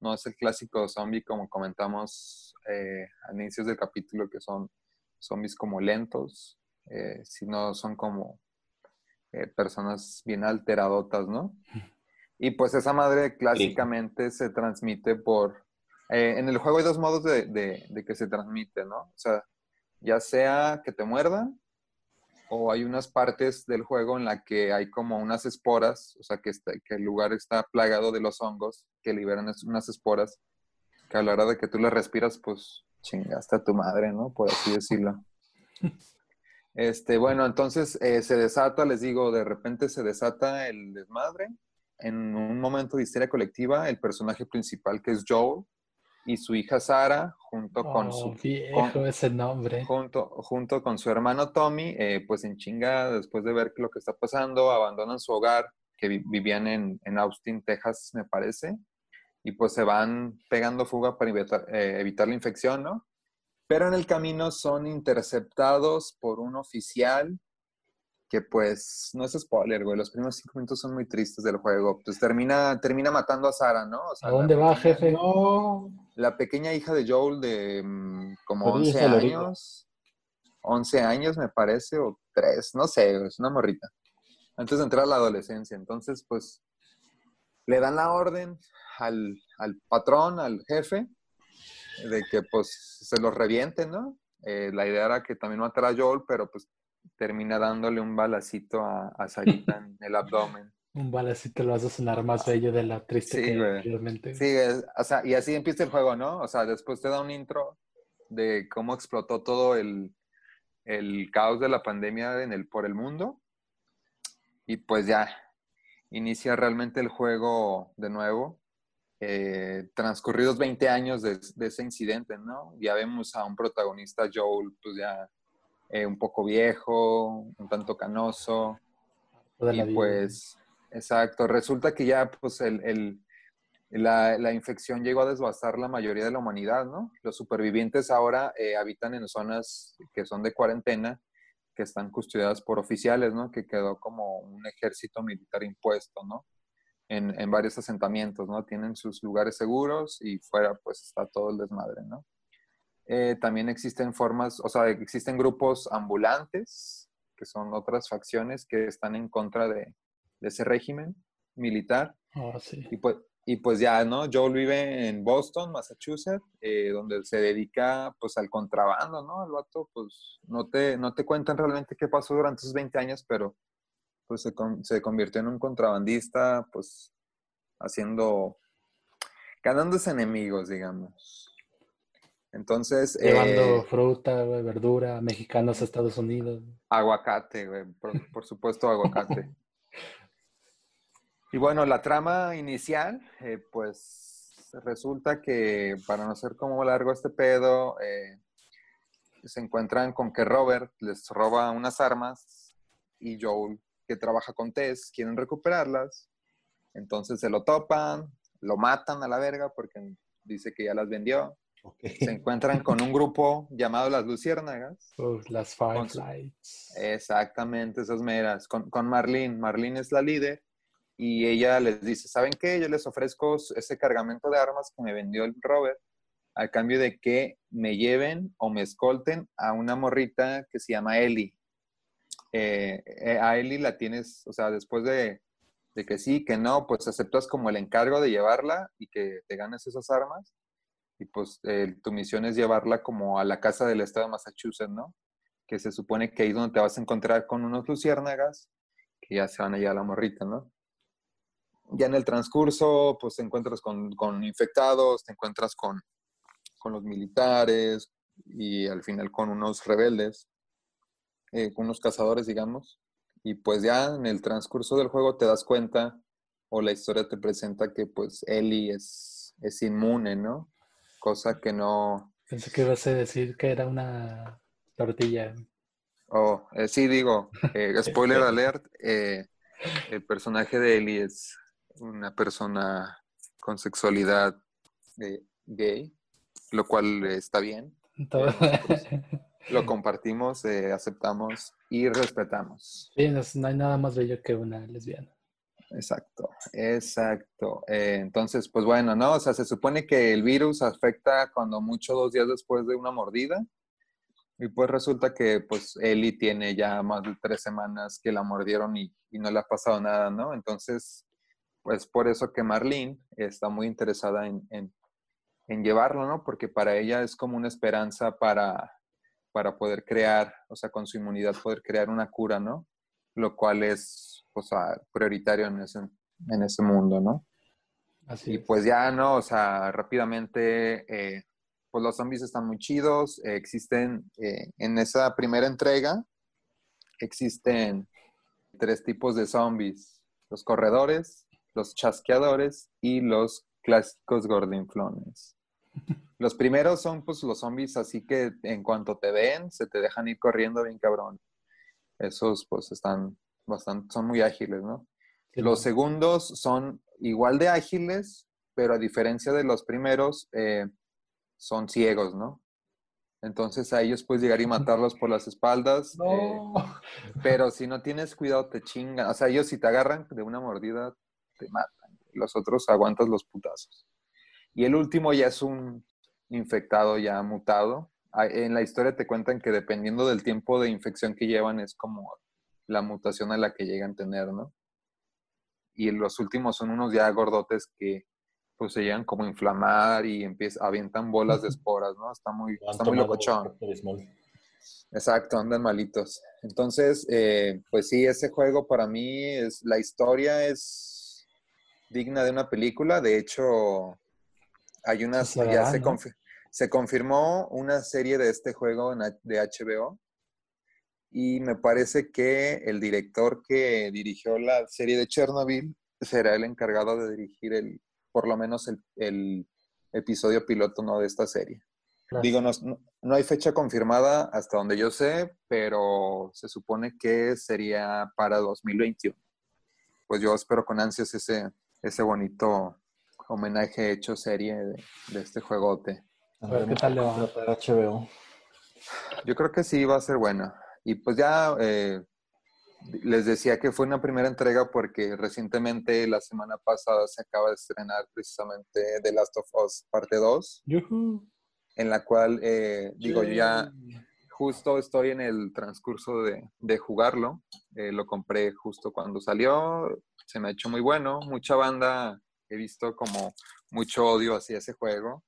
no es el clásico zombie como comentamos eh, al inicio del capítulo, que son zombies como lentos, sino son como personas bien alteradotas, ¿no? Y pues esa madre clásicamente se transmite por... Eh, en el juego hay dos modos de, de, que se transmite, ¿no? O sea, ya sea que te muerdan o hay unas partes del juego en la que hay como unas esporas, o sea, que, que el lugar está plagado de los hongos que liberan unas esporas que a la hora de que tú las respiras, pues chingaste a tu madre, ¿no? Por así decirlo. Este, bueno, entonces eh, se desata, les digo, de repente se desata el desmadre en un momento de histeria colectiva, el personaje principal que es Joel y su hija Sara, junto con su oh, viejo ese nombre. Junto, junto con su hermano Tommy, eh, pues en chinga, después de ver lo que está pasando, abandonan su hogar, que vivían en, en, Austin, Texas, me parece, y pues se van pegando fuga para evitar, eh, evitar la infección, ¿no? Pero en el camino son interceptados por un oficial que pues no es spoiler, güey, los primeros cinco minutos son muy tristes del juego. Pues termina, termina matando a Sara, ¿no? ¿A dónde va, jefe? No. La pequeña hija de Joel de mm, como 11 años. 11 años me parece, o 3, no sé, es una morrita. Antes de entrar a la adolescencia. Entonces, pues, le dan la orden al, al patrón, al jefe, de que pues se los revienten, ¿no? Eh, la idea era que también matara a Joel, pero pues termina dándole un balacito a, a Sarita en el abdomen. Un balacito lo hace sonar más bello de la triste sí, que Sí, o sea, y así empieza el juego, ¿no? O sea, después te da un intro de cómo explotó todo el, el caos de la pandemia en el, por el mundo. Y pues ya, inicia realmente el juego de nuevo. Eh, transcurridos 20 años de, de, ese incidente, ¿no? Ya vemos a un protagonista, Joel, pues ya eh, un poco viejo, un tanto canoso. y pues, exacto, resulta que ya pues el, la, la, infección llegó a desbastar la mayoría de la humanidad, ¿no? Los supervivientes ahora eh, habitan en zonas que son de cuarentena, que están custodiadas por oficiales, ¿no? Que quedó como un ejército militar impuesto, ¿no? En, en, varios asentamientos, ¿no? Tienen sus lugares seguros y fuera pues está todo el desmadre, ¿no? Eh, también existen formas, o sea, existen grupos ambulantes, que son otras facciones que están en contra de, de ese régimen militar. Oh, sí. y, pues, y pues ya, ¿no? Joel vive en Boston, Massachusetts, eh, donde se dedica pues al contrabando, ¿no? El vato pues no te, no te cuentan realmente qué pasó durante esos 20 años, pero pues se, se convirtió en un contrabandista, pues haciendo, ganándose enemigos, digamos. Entonces. Llevando eh, fruta, güey, verdura, mexicanos a Estados Unidos. Aguacate, güey, por, por supuesto, aguacate. y bueno, la trama inicial, eh, pues resulta que para no ser como largo este pedo, eh, se encuentran con que Robert les roba unas armas y Joel, que trabaja con Tess, quieren recuperarlas. Entonces se lo topan, lo matan a la verga porque dice que ya las vendió. Se encuentran con un grupo llamado las Luciérnagas. las Fireflies. Exactamente, esas meras. Con, con Marlene. Marlene es la líder y ella les dice, ¿saben qué? Yo les ofrezco ese cargamento de armas que me vendió el Robert al cambio de que me lleven o me escolten a una morrita que se llama Ellie. Eh, eh, a Ellie la tienes, o sea, después de, de que sí, que no, pues aceptas como el encargo de llevarla y que te ganes esas armas y pues eh, tu misión es llevarla como a la casa del estado de Massachusetts, ¿no? Que se supone que ahí es donde te vas a encontrar con unos luciérnagas que ya se van a la morrita, ¿no? Ya en el transcurso, pues te encuentras con, con infectados, te encuentras con, con, los militares y al final con unos rebeldes, eh, con unos cazadores, digamos. Y pues ya en el transcurso del juego te das cuenta o la historia te presenta que pues Ellie es, es inmune, ¿no? cosa que no... Pensé que ibas a decir que era una tortilla. Oh, eh, sí, digo, eh, spoiler alert, eh, el personaje de Ellie es una persona con sexualidad gay, lo cual está bien. lo compartimos, aceptamos y respetamos. Sí, no hay nada más bello que una lesbiana. Exacto, exacto. Eh, entonces, pues bueno, ¿no? O sea, se supone que el virus afecta cuando mucho dos días después de una mordida. Y pues resulta que pues Eli tiene ya más de tres semanas que la mordieron y, no le ha pasado nada, ¿no? Entonces, pues por eso que Marlene está muy interesada en, en, llevarlo, ¿no? Porque para ella es como una esperanza para, para poder crear, o sea, con su inmunidad poder crear una cura, ¿no? Lo cual es o sea, prioritario en ese, en ese mundo, ¿no? Así y pues ya, ¿no? O sea, rápidamente, eh, pues los zombies están muy chidos, eh, existen, eh, en esa primera entrega, existen tres tipos de zombies, los corredores, los chasqueadores y los clásicos gordinflones. Los primeros son pues los zombies así que en cuanto te ven se te dejan ir corriendo bien cabrón. Esos pues están bastante, son muy ágiles, ¿no? los segundos son igual de ágiles, pero a diferencia de los primeros, eh, son ciegos, ¿no? Entonces a ellos puedes llegar y matarlos por las espaldas. Eh, pero si no tienes cuidado, te chingan. O sea, ellos si te agarran de una mordida, te matan. Los otros aguantas los putazos. Y el último ya es un infectado ya mutado. En la historia te cuentan que dependiendo del tiempo de infección que llevan, es como la mutación a la que llegan a tener, ¿no? Y los últimos son unos ya gordotes que pues se llegan como a inflamar y empiezan, avientan bolas de esporas, ¿no? Está muy, está muy locochón. Exacto, andan malitos. Entonces, eh, pues sí, ese juego para mí es, la historia es digna de una película. De hecho, hay una, ya se, se, confirmó una serie de este juego de HBO y me parece que el director que dirigió la serie de Chernobyl será el encargado de dirigir el, por lo menos el, episodio piloto ¿no? de esta serie. Digo, no, no, hay fecha confirmada hasta donde yo sé, pero se supone que sería para 2021. Pues yo espero con ansias ese, ese bonito homenaje hecho serie de, este juegote. A ver qué tal le va a HBO. Yo creo que sí va a ser buena. Y pues ya, eh, les decía que fue una primera entrega porque recientemente, la semana pasada, se acaba de estrenar precisamente The Last of Us parte 2, en la cual, eh, digo, yo ya justo estoy en el transcurso de, de jugarlo. Eh, lo compré justo cuando salió, se me ha hecho muy bueno. Mucha banda he visto como mucho odio hacia ese juego.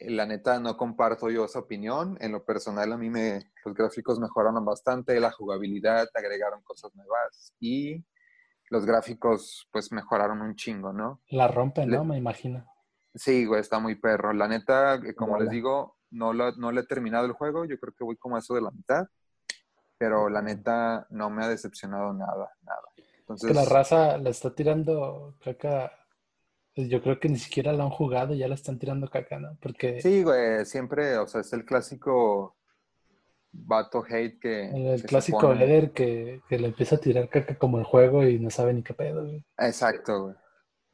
La neta no comparto yo esa opinión. En lo personal a mí me, los gráficos mejoraron bastante, la jugabilidad, agregaron cosas nuevas y los gráficos pues mejoraron un chingo, ¿no? La rompen, ¿no? Me imagino. Sí, güey, está muy perro. La neta, eh, como les digo, no lo, no le he terminado el juego. Yo creo que voy como a eso de la mitad. Pero la neta no me ha decepcionado nada, nada. Entonces, que la raza la está tirando caca. Pues, yo creo que ni siquiera la han jugado, ya la están tirando caca, ¿no? Porque... Sí, güey, siempre, o sea, es el clásico vato hate que... El, clásico Eder que, que, le empieza a tirar caca como el juego y no sabe ni qué pedo, güey. Exacto, güey.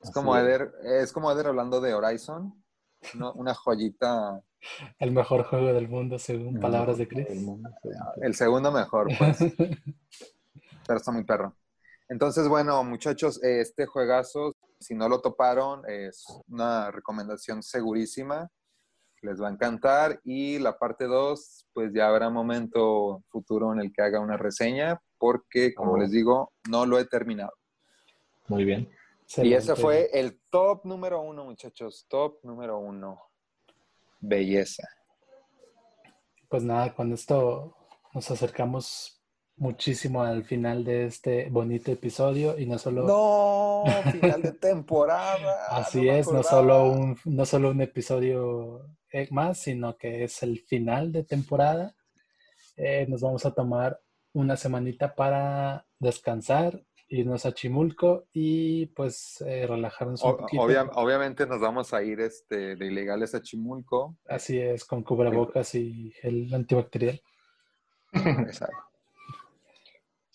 Es como, Eder, es como Eder hablando de Horizon, una joyita. El mejor juego del mundo, según palabras de Chris. El, segundo mejor, pues. Pero está muy perro. Entonces, bueno, muchachos, este juegazo, si no lo toparon, es una recomendación segurísima. Les va a encantar. Y la parte 2, pues ya habrá momento futuro en el que haga una reseña, porque, como oh. les digo, no lo he terminado. Muy bien. Y ese fue el top número uno, muchachos. Top número uno. Belleza. Pues nada, con esto nos acercamos muchísimo al final de este bonito episodio y no solo... No, final de temporada. Así es, no solo, un, no solo un episodio eh, más, sino que es el final de temporada. Eh, nos vamos a tomar una semanita para descansar irnos a Chimulco y pues eh, relajarnos un poquito. obviamente nos vamos a ir este, de ilegales a Chimulco. Así es, con cubrebocas y gel antibacterial. Exacto.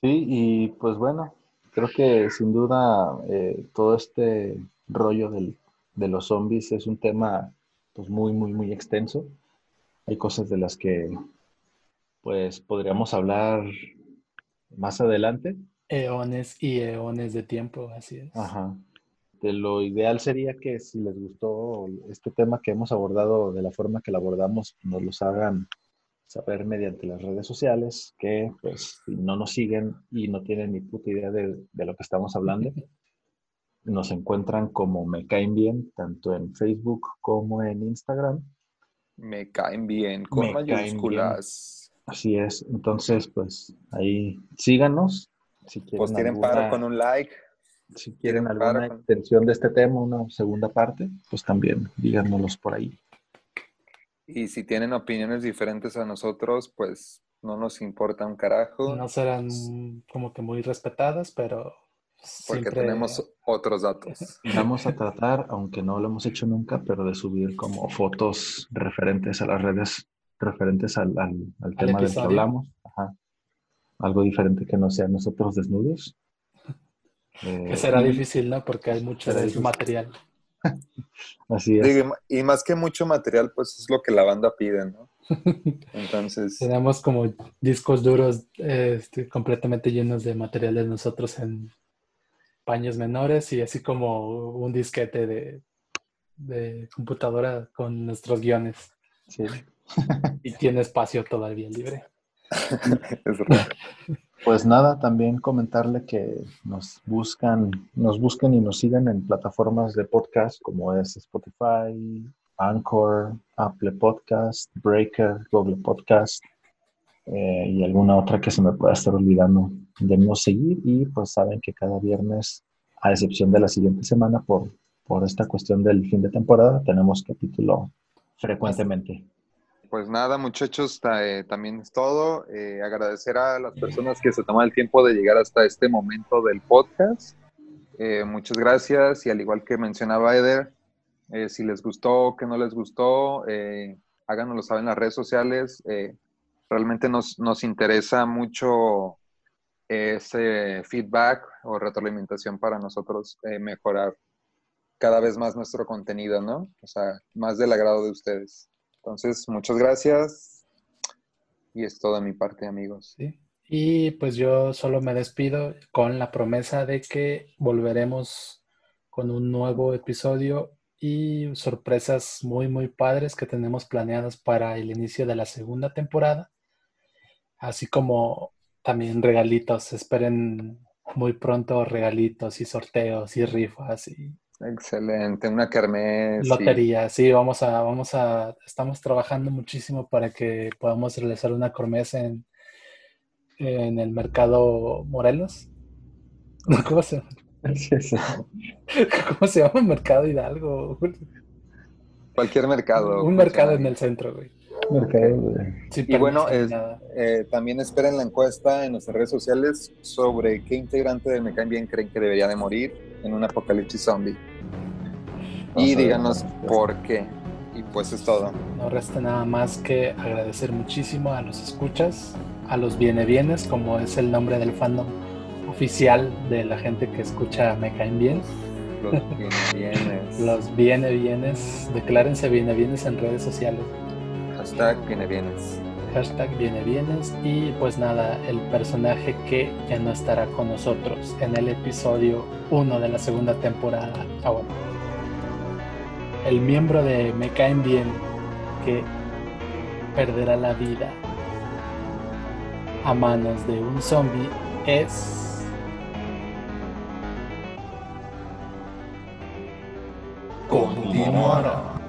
Sí, y pues bueno, creo que sin duda eh, todo este rollo del, de los zombies es un tema pues muy, muy, muy extenso. Hay cosas de las que pues podríamos hablar más adelante, Eones y eones de tiempo, así es. Ajá. De lo ideal sería que si les gustó este tema que hemos abordado de la forma que lo abordamos, nos los hagan saber mediante las redes sociales, que pues si no nos siguen y no tienen ni puta idea de, lo que estamos hablando, nos encuentran como Me Caen Bien, tanto en Facebook como en Instagram. Me caen bien, con mayúsculas. Así es, entonces pues ahí síganos si quieren pues tienen paro con un like. Si quieren alguna extensión de este tema, una segunda parte, pues también díganoslos por ahí. Y si tienen opiniones diferentes a nosotros, pues no nos importa un carajo. No serán como que muy respetadas, pero porque tenemos otros datos. Vamos a tratar, aunque no lo hemos hecho nunca, pero de subir como fotos referentes a las redes, referentes al, al, tema del que hablamos. Ajá algo diferente que no sean nosotros desnudos. que será difícil, ¿no? Porque hay mucho material. Así es. y más que mucho material, pues es lo que la banda pide, ¿no? Entonces. Tenemos como discos duros este, completamente llenos de materiales nosotros en paños menores y así como un disquete de, de computadora con nuestros guiones. Sí. y tiene espacio todavía libre. Pues nada, también comentarle que nos buscan, nos busquen y nos sigan en plataformas de podcast como es Spotify, Anchor, Apple Podcast, Breaker, Google Podcast eh, y alguna otra que se me pueda estar olvidando de no seguir. Y pues saben que cada viernes, a excepción de la siguiente semana, por, por esta cuestión del fin de temporada, tenemos capítulo frecuentemente pues nada, muchachos, eh, también es todo. Eh, agradecer a las personas que se toman el tiempo de llegar hasta este momento del podcast. Eh, muchas gracias y al igual que mencionaba Eder, si les gustó, que no les gustó, háganoslo saber en las redes sociales. realmente nos, nos interesa mucho ese feedback o retroalimentación para nosotros mejorar cada vez más nuestro contenido, ¿no? O sea, más del agrado de ustedes. Entonces, muchas gracias. Y es toda mi parte, amigos. Sí. Y pues yo solo me despido con la promesa de que volveremos con un nuevo episodio y sorpresas muy, muy padres que tenemos planeadas para el inicio de la segunda temporada. Así como también regalitos. Esperen muy pronto regalitos y sorteos y rifas y Excelente, una kermés. Lotería, sí. vamos a, vamos a, estamos trabajando muchísimo para que podamos realizar una kermés en, en el mercado Morelos. ¿Cómo se, ¿Cómo se llama? Mercado Hidalgo. Cualquier mercado. Un mercado en el centro, güey. y bueno, eh, también esperen la encuesta en nuestras redes sociales sobre qué integrante de Me Bien creen que debería de morir en un apocalipsis zombie. Y díganos por qué. Y pues es todo. No resta nada más que agradecer muchísimo a los escuchas, a los viene bienes, como es el nombre del fandom oficial de la gente que escucha Me Caen Bien. Los viene bienes. los viene bienes. Declárense viene bienes en redes sociales. Hashtag viene bienes. Hashtag viene bienes. Y pues nada, el personaje que ya no estará con nosotros en el episodio 1 de la segunda temporada. Ah, bueno. El miembro de Me Caen Bien que perderá la vida a manos de un zombie es continuará.